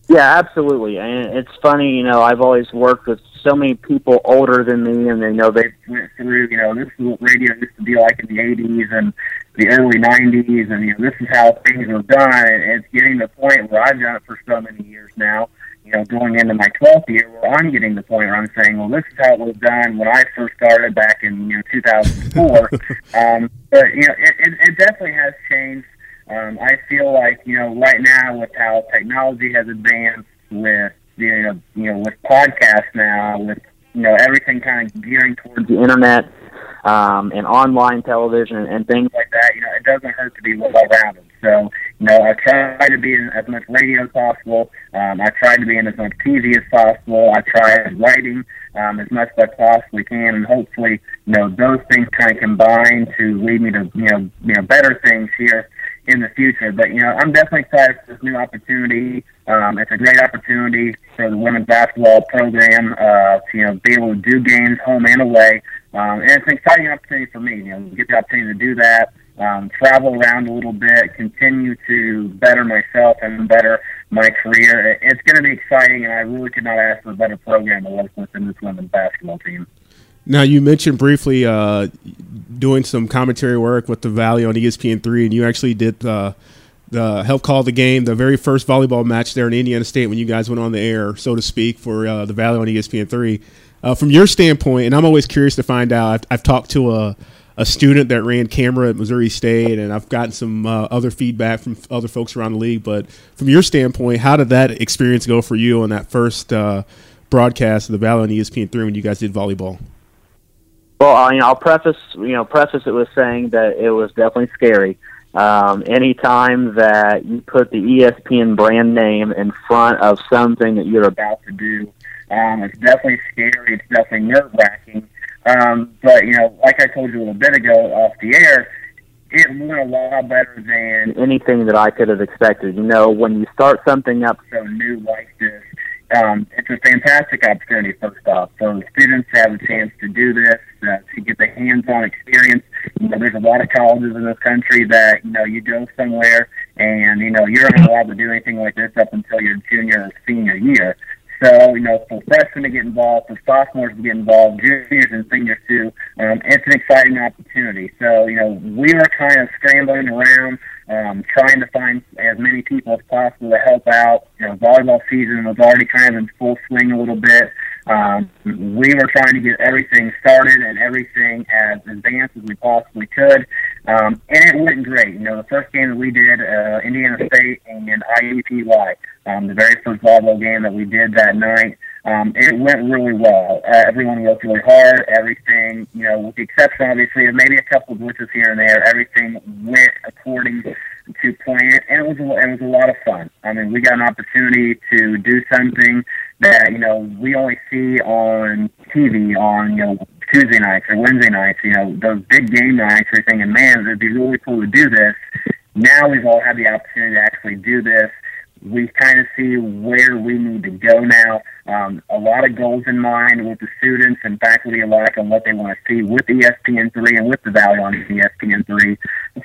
Yeah, absolutely. And it's funny, you know, I've always worked with so many people older than me, and they know they went through, you know, this is what radio used to be like in the '80s and the early '90s, and you know, this is how things were done. And it's getting to the point where I've done it for so many years now. You know, going into my 12th year, where I'm getting to the point where I'm saying, well, this is how it was done when I first started back in you know 2004. um, but you know, it, it, it definitely has changed. Um, I feel like you know right now with how technology has advanced, with you know, you know, with podcasts now, with you know everything kind of gearing towards the internet um, and online television and things like that. You know, it doesn't hurt to be well rounded. So, you know, I try to be in as much radio as possible. Um, I try to be in as much TV as possible. I try writing um, as much as I possibly can, and hopefully, you know, those things kind of combine to lead me to you know, you know, better things here in the future. But you know, I'm definitely excited for this new opportunity. Um, it's a great opportunity for the women's basketball program uh, to you know be able to do games home and away, um, and it's an exciting opportunity for me. You know, get the opportunity to do that, um, travel around a little bit, continue to better myself and better my career. It's going to be exciting, and I really could not ask for a better program to work with in this women's basketball team. Now you mentioned briefly uh, doing some commentary work with the Valley on ESPN three, and you actually did uh, the help call the game, the very first volleyball match there in Indiana State when you guys went on the air, so to speak, for uh, the Valley on ESPN three. Uh, from your standpoint, and I'm always curious to find out. I've, I've talked to a a student that ran camera at Missouri State, and I've gotten some uh, other feedback from other folks around the league. But from your standpoint, how did that experience go for you on that first uh, broadcast of the Valley on ESPN three when you guys did volleyball? Well, I, you know, I'll preface you know preface it with saying that it was definitely scary. Um, anytime that you put the ESPN brand name in front of something that you're about to do, um, it's definitely scary. It's definitely nerve wracking. Um, but you know, like I told you a little bit ago off the air, it went a lot better than anything that I could have expected. You know, when you start something up so new like this, um, it's a fantastic opportunity, first off, for students have a chance to do this, uh, to get the hands-on experience. You know, there's a lot of colleges in this country that, you know, you go somewhere and, you know, you're not allowed to do anything like this up until your junior or senior year. So, you know, for freshmen to get involved, for sophomores to get involved, juniors and seniors too, um, it's an exciting opportunity. So, you know, we were kind of scrambling around, um, trying to find as many people as possible to help out. You know, volleyball season was already kind of in full swing a little bit. Um, we were trying to get everything started and everything as advanced as we possibly could. Um, and it went great. You know, the first game that we did, uh, Indiana State and IUPUI, um, the very first volleyball game that we did that night, um, it went really well. Uh, everyone worked really hard. Everything, you know, with the exception, obviously, of maybe a couple of glitches here and there, everything went according to plan, and it was a, it was a lot of fun. I mean, we got an opportunity to do something that you know we only see on TV on you know Tuesday nights or Wednesday nights. You know those big game nights. We're thinking, man, it'd be really cool to do this. Now we've all had the opportunity to actually do this we kind of see where we need to go now. Um, a lot of goals in mind with the students and faculty alike on what they want to see with the ESPN3 and with the Valley on ESPN3.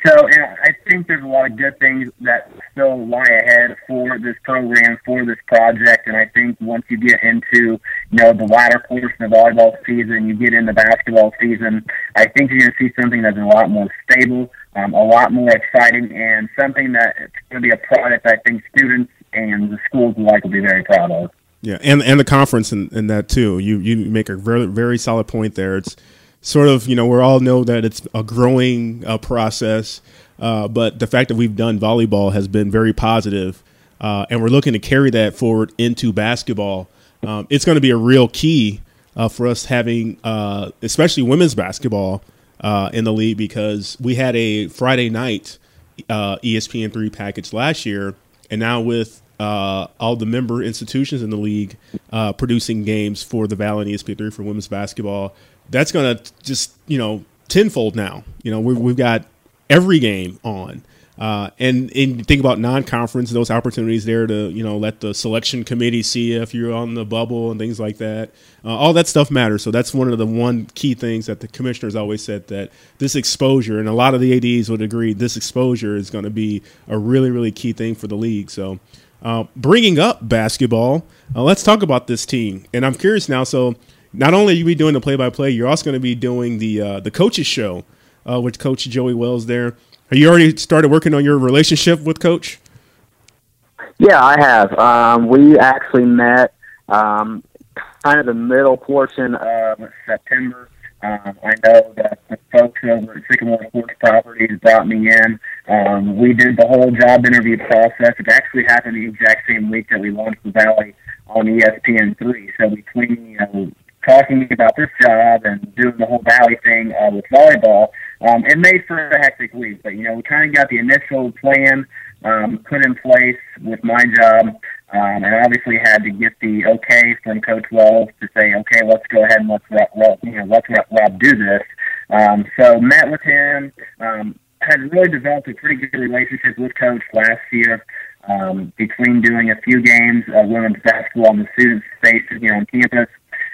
So I think there's a lot of good things that still lie ahead for this program, for this project. And I think once you get into, you know, the latter portion of volleyball season, you get into basketball season, I think you're going to see something that's a lot more stable, um, a lot more exciting, and something that it's going to be a product I think students and the schools alike will be very proud of. Yeah, and and the conference and, and that too. You you make a very very solid point there. It's sort of you know we all know that it's a growing uh, process, uh, but the fact that we've done volleyball has been very positive, uh, and we're looking to carry that forward into basketball. Um, it's going to be a real key uh, for us having, uh, especially women's basketball uh, in the league because we had a Friday night ESPN three package last year, and now with uh, all the member institutions in the league uh, producing games for the Valley and ESPN3 for women's basketball. That's going to just, you know, tenfold now. You know, we've, we've got every game on. Uh, and, and think about non-conference, those opportunities there to you know let the selection committee see if you're on the bubble and things like that. Uh, all that stuff matters. So that's one of the one key things that the commissioners always said that this exposure, and a lot of the ads would agree, this exposure is going to be a really really key thing for the league. So uh, bringing up basketball, uh, let's talk about this team. And I'm curious now. So, not only are you be doing the play-by-play, you're also going to be doing the uh, the coaches show uh, with Coach Joey Wells. There, you already started working on your relationship with Coach? Yeah, I have. Um, we actually met um, kind of the middle portion of September. Um, I know that the folks over at Sycamore Sports Properties brought me in. Um, we did the whole job interview process. It actually happened the exact same week that we launched the Valley on ESPN3. So between you know talking about this job and doing the whole Valley thing uh, with volleyball, um, it made for a hectic week. But you know we kind of got the initial plan um, put in place with my job. Um, and obviously had to get the okay from Coach Wells to say, okay, let's go ahead and let's Rob, you know let's let Rob do this. Um, so met with him, um, had really developed a pretty good relationship with Coach last year. Um, between doing a few games of women's basketball in the student spaces here on campus,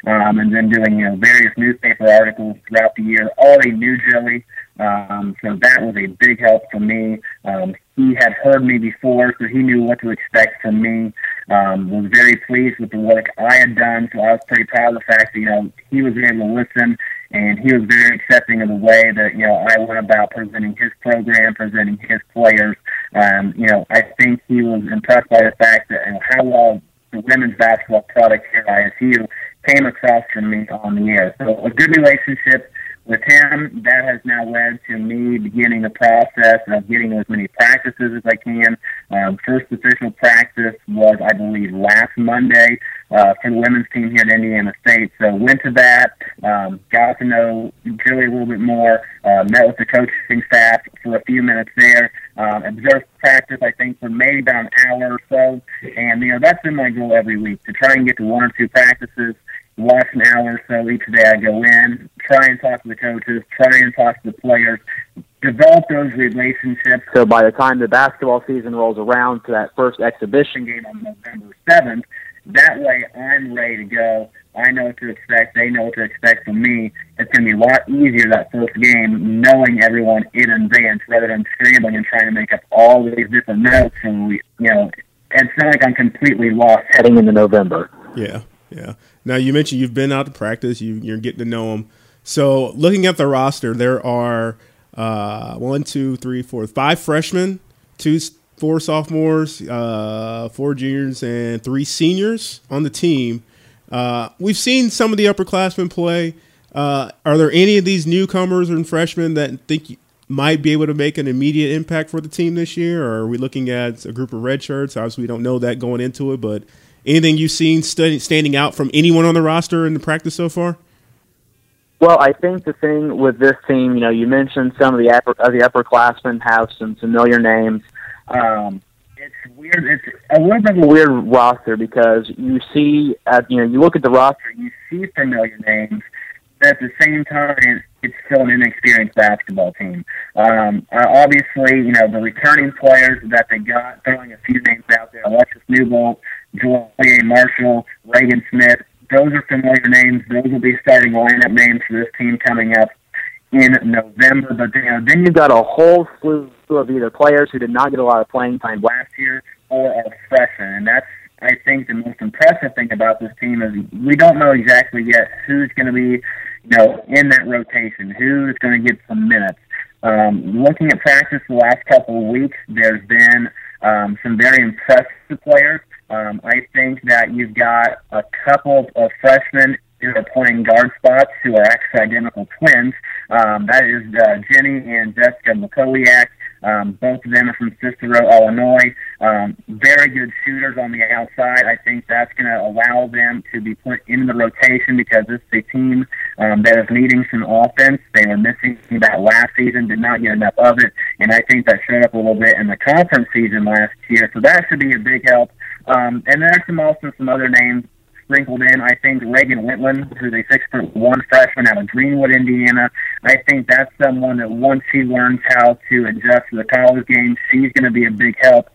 um, and then doing you know various newspaper articles throughout the year. Already knew Joey, um, so that was a big help for me. Um, he had heard me before, so he knew what to expect from me. Um, was very pleased with the work I had done, so I was pretty proud of the fact that you know he was able to listen and he was very accepting of the way that you know I went about presenting his program, presenting his players. Um, you know, I think he was impressed by the fact that you know, how well the women's basketball product here at ISU came across from me on the air. So a good relationship with him, that has now led to me beginning the process of getting as many practices as I can. Um, first official practice was, I believe, last Monday uh, for the women's team here at Indiana State. So went to that, um, got to know Julie a little bit more, uh, met with the coaching staff for a few minutes there, um, observed practice, I think, for maybe about an hour or so. And, you know, that's been my goal every week, to try and get to one or two practices watch an hour or so each day. I go in, try and talk to the coaches, try and talk to the players, develop those relationships. So by the time the basketball season rolls around to that first exhibition game on November 7th, that way I'm ready to go. I know what to expect. They know what to expect from me. It's going to be a lot easier that first game knowing everyone in advance rather than scrambling and trying to make up all these different notes. And, we, you know, it's not like I'm completely lost heading into November. Yeah, yeah. Now you mentioned you've been out to practice. You, you're getting to know them. So looking at the roster, there are uh, one, two, three, four, five freshmen, two, four sophomores, uh, four juniors, and three seniors on the team. Uh, we've seen some of the upperclassmen play. Uh, are there any of these newcomers and freshmen that think might be able to make an immediate impact for the team this year? Or are we looking at a group of red shirts? Obviously, we don't know that going into it, but Anything you've seen st- standing out from anyone on the roster in the practice so far? Well, I think the thing with this team, you know, you mentioned some of the upper of the upperclassmen have some familiar names. Um, it's weird. It's a little bit of a weird roster because you see, at, you know, you look at the roster, you see familiar names, but at the same time, it's still an inexperienced basketball team. Um, uh, obviously, you know, the returning players that they got, throwing a few names out there, Alexis Newbold, Joel Marshall, Reagan Smith, those are familiar names. Those will be starting lineup names for this team coming up in November. But you know, then you've got a whole slew of either players who did not get a lot of playing time last year or are freshmen, and that's I think the most impressive thing about this team is we don't know exactly yet who's going to be, you know, in that rotation, who's going to get some minutes. Um, looking at practice the last couple of weeks, there's been um, some very impressive players. Um, I think that you've got a couple of freshmen who are playing guard spots who are actually identical twins. Um, that is uh, Jenny and Jessica McColiak. Um, both of them are from Cicero, Illinois. Um, very good shooters on the outside. I think that's going to allow them to be put in the rotation because this is a team um, that is needing some offense. They were missing that last season, did not get enough of it, and I think that showed up a little bit in the conference season last year. So that should be a big help. Um, and there's some also some other names sprinkled in. I think Reagan Whitland, who's a six foot one freshman out of Greenwood, Indiana. I think that's someone that once she learns how to adjust to the college game, she's going to be a big help.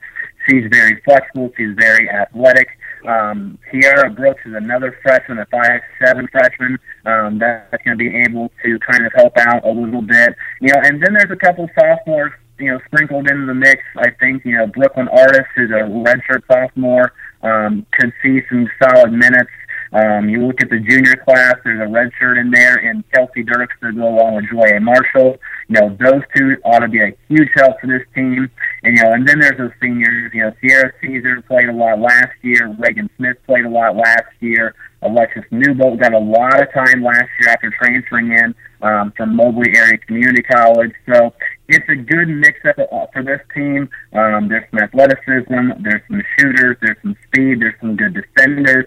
She's very flexible. She's very athletic. Um, Tiara Brooks is another freshman, a five seven freshman um, that's going to be able to kind of help out a little bit. You know, and then there's a couple sophomores you know, sprinkled into the mix. I think, you know, Brooklyn Artist, who's a redshirt sophomore, um, could see some solid minutes. Um, you look at the junior class, there's a redshirt in there, and Kelsey Dirks to go along with Joy Marshall. You know, those two ought to be a huge help for this team. And, you know, and then there's those seniors. You know, Sierra Caesar played a lot last year. Reagan Smith played a lot last year. Alexis Newbold got a lot of time last year after transferring in um, from Moberly Area Community College. So it's a good mix-up for this team. Um, there's some athleticism, there's some shooters, there's some speed, there's some good defenders.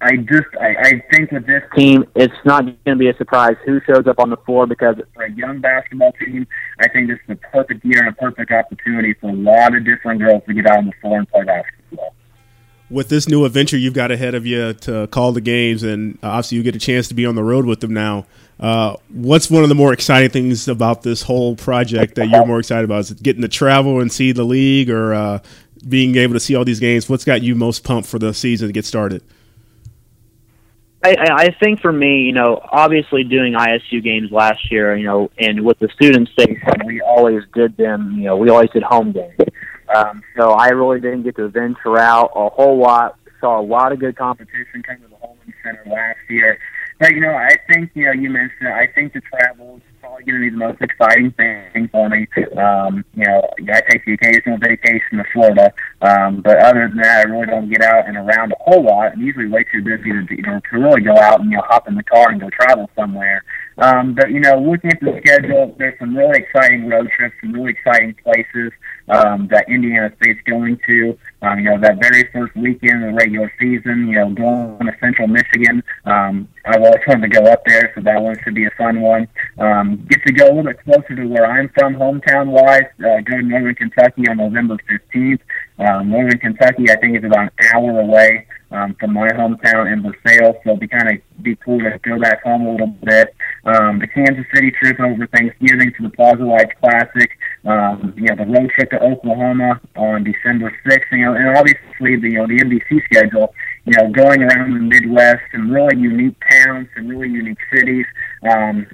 I just I, I think with this team, it's not going to be a surprise who shows up on the floor because for a young basketball team, I think this is a perfect year and a perfect opportunity for a lot of different girls to get out on the floor and play basketball. With this new adventure you've got ahead of you to call the games, and obviously you get a chance to be on the road with them now. Uh, what's one of the more exciting things about this whole project that you're more excited about? Is it getting to travel and see the league, or uh, being able to see all these games? What's got you most pumped for the season to get started? I, I think for me, you know, obviously doing ISU games last year, you know, and with the student station, we always did them. You know, we always did home games. Um, so I really didn't get to venture out a whole lot. Saw a lot of good competition come to the Hulman Center last year. But you know, I think you know you mentioned. It, I think the travel is probably going to be the most exciting thing for me. Um, you know, I take the occasional vacation to Florida, um, but other than that, I really don't get out and around a whole lot. I'm usually way too busy to you know to really go out and you know hop in the car and go travel somewhere. Um, but you know, looking at the schedule, there's some really exciting road trips, some really exciting places um, that Indiana State's going to. Um, you know, that very first weekend of the regular season, you know, going to Central Michigan. Um, I've always wanted to go up there, so that one should be a fun one. Um, get to go a little bit closer to where I'm from, hometown wise. Uh, go to Northern Kentucky on November 15th. Um, Northern Kentucky, I think, is about an hour away um, from my hometown in Versailles, so it'd be kind of be cool to go back home a little bit. Um, the Kansas City trip over Thanksgiving to the Plaza Lights Classic. Um, you know, the road trip to Oklahoma on December 6th. You know, and obviously the you know the MVC schedule. You know, going around the Midwest and really unique towns and really unique cities. Um,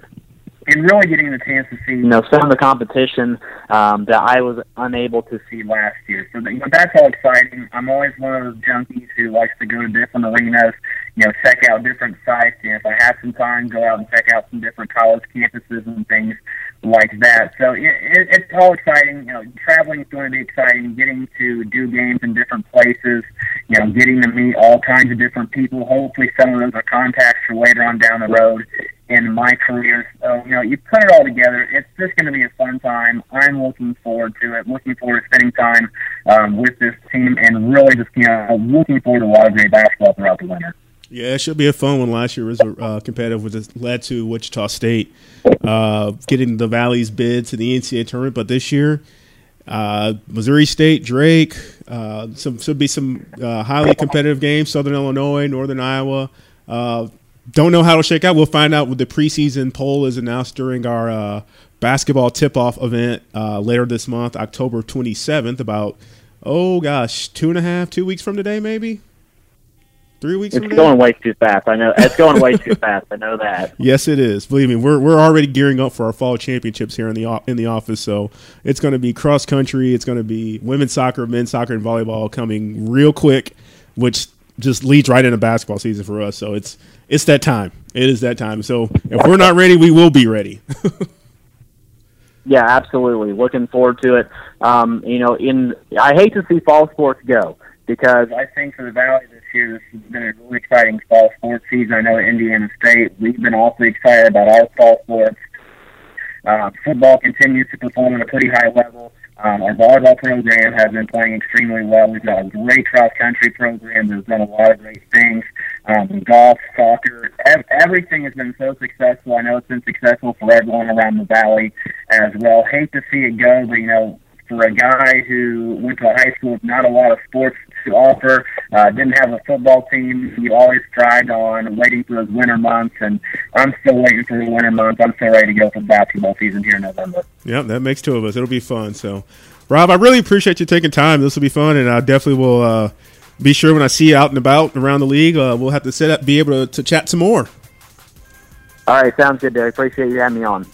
and really getting the chance to see, you know, some of the competition um, that I was unable to see last year. So, you know, that's all exciting. I'm always one of those junkies who likes to go to different arenas, you know, check out different sites. And if I have some time, go out and check out some different college campuses and things like that. So it, it, it's all exciting. You know, traveling is going to be exciting. Getting to do games in different places. You know, getting to meet all kinds of different people. Hopefully, some of those are contacts for later on down the road in my career. So, you know, you put it all together, it's just going to be a fun time. I'm looking forward to it, looking forward to spending time um, with this team, and really just, you know, looking forward to a lot of great basketball throughout the winter. Yeah, it should be a fun one. Last year was uh, competitive, which led to Wichita State uh, getting the Valley's bid to the NCAA tournament. But this year, uh, Missouri State, Drake, uh, some should be some uh, highly competitive games. Southern Illinois, Northern Iowa. Uh, don't know how it'll shake out. We'll find out what the preseason poll is announced during our uh, basketball tip-off event uh, later this month, October 27th. About oh gosh, two and a half, two weeks from today, maybe three weeks. It's going way too fast. I know it's going way too fast. I know that. Yes, it is. Believe me, we're we're already gearing up for our fall championships here in the in the office. So it's going to be cross country. It's going to be women's soccer, men's soccer, and volleyball coming real quick, which just leads right into basketball season for us. So it's it's that time. It is that time. So if we're not ready, we will be ready. yeah, absolutely. Looking forward to it. Um, you know, in I hate to see fall sports go because I think for the Valley this year, this has been a really exciting fall sports season. I know Indiana State, we've been awfully excited about our fall sports. Uh, football continues to perform at a pretty high level. Um, our volleyball program has been playing extremely well. We've got a great cross country program that's done a lot of great things. Um, golf, soccer, ev- everything has been so successful. I know it's been successful for everyone around the valley as well. Hate to see it go, but you know, for a guy who went to a high school with not a lot of sports to offer, uh, didn't have a football team, he always tried on waiting for those winter months, and I'm still waiting for the winter months. I'm still ready to go for basketball season here in November. Yeah, that makes two of us. It'll be fun. So, Rob, I really appreciate you taking time. This will be fun, and I definitely will uh, be sure when I see you out and about around the league, uh, we'll have to set up, be able to, to chat some more. All right, sounds good, Derek. Appreciate you having me on.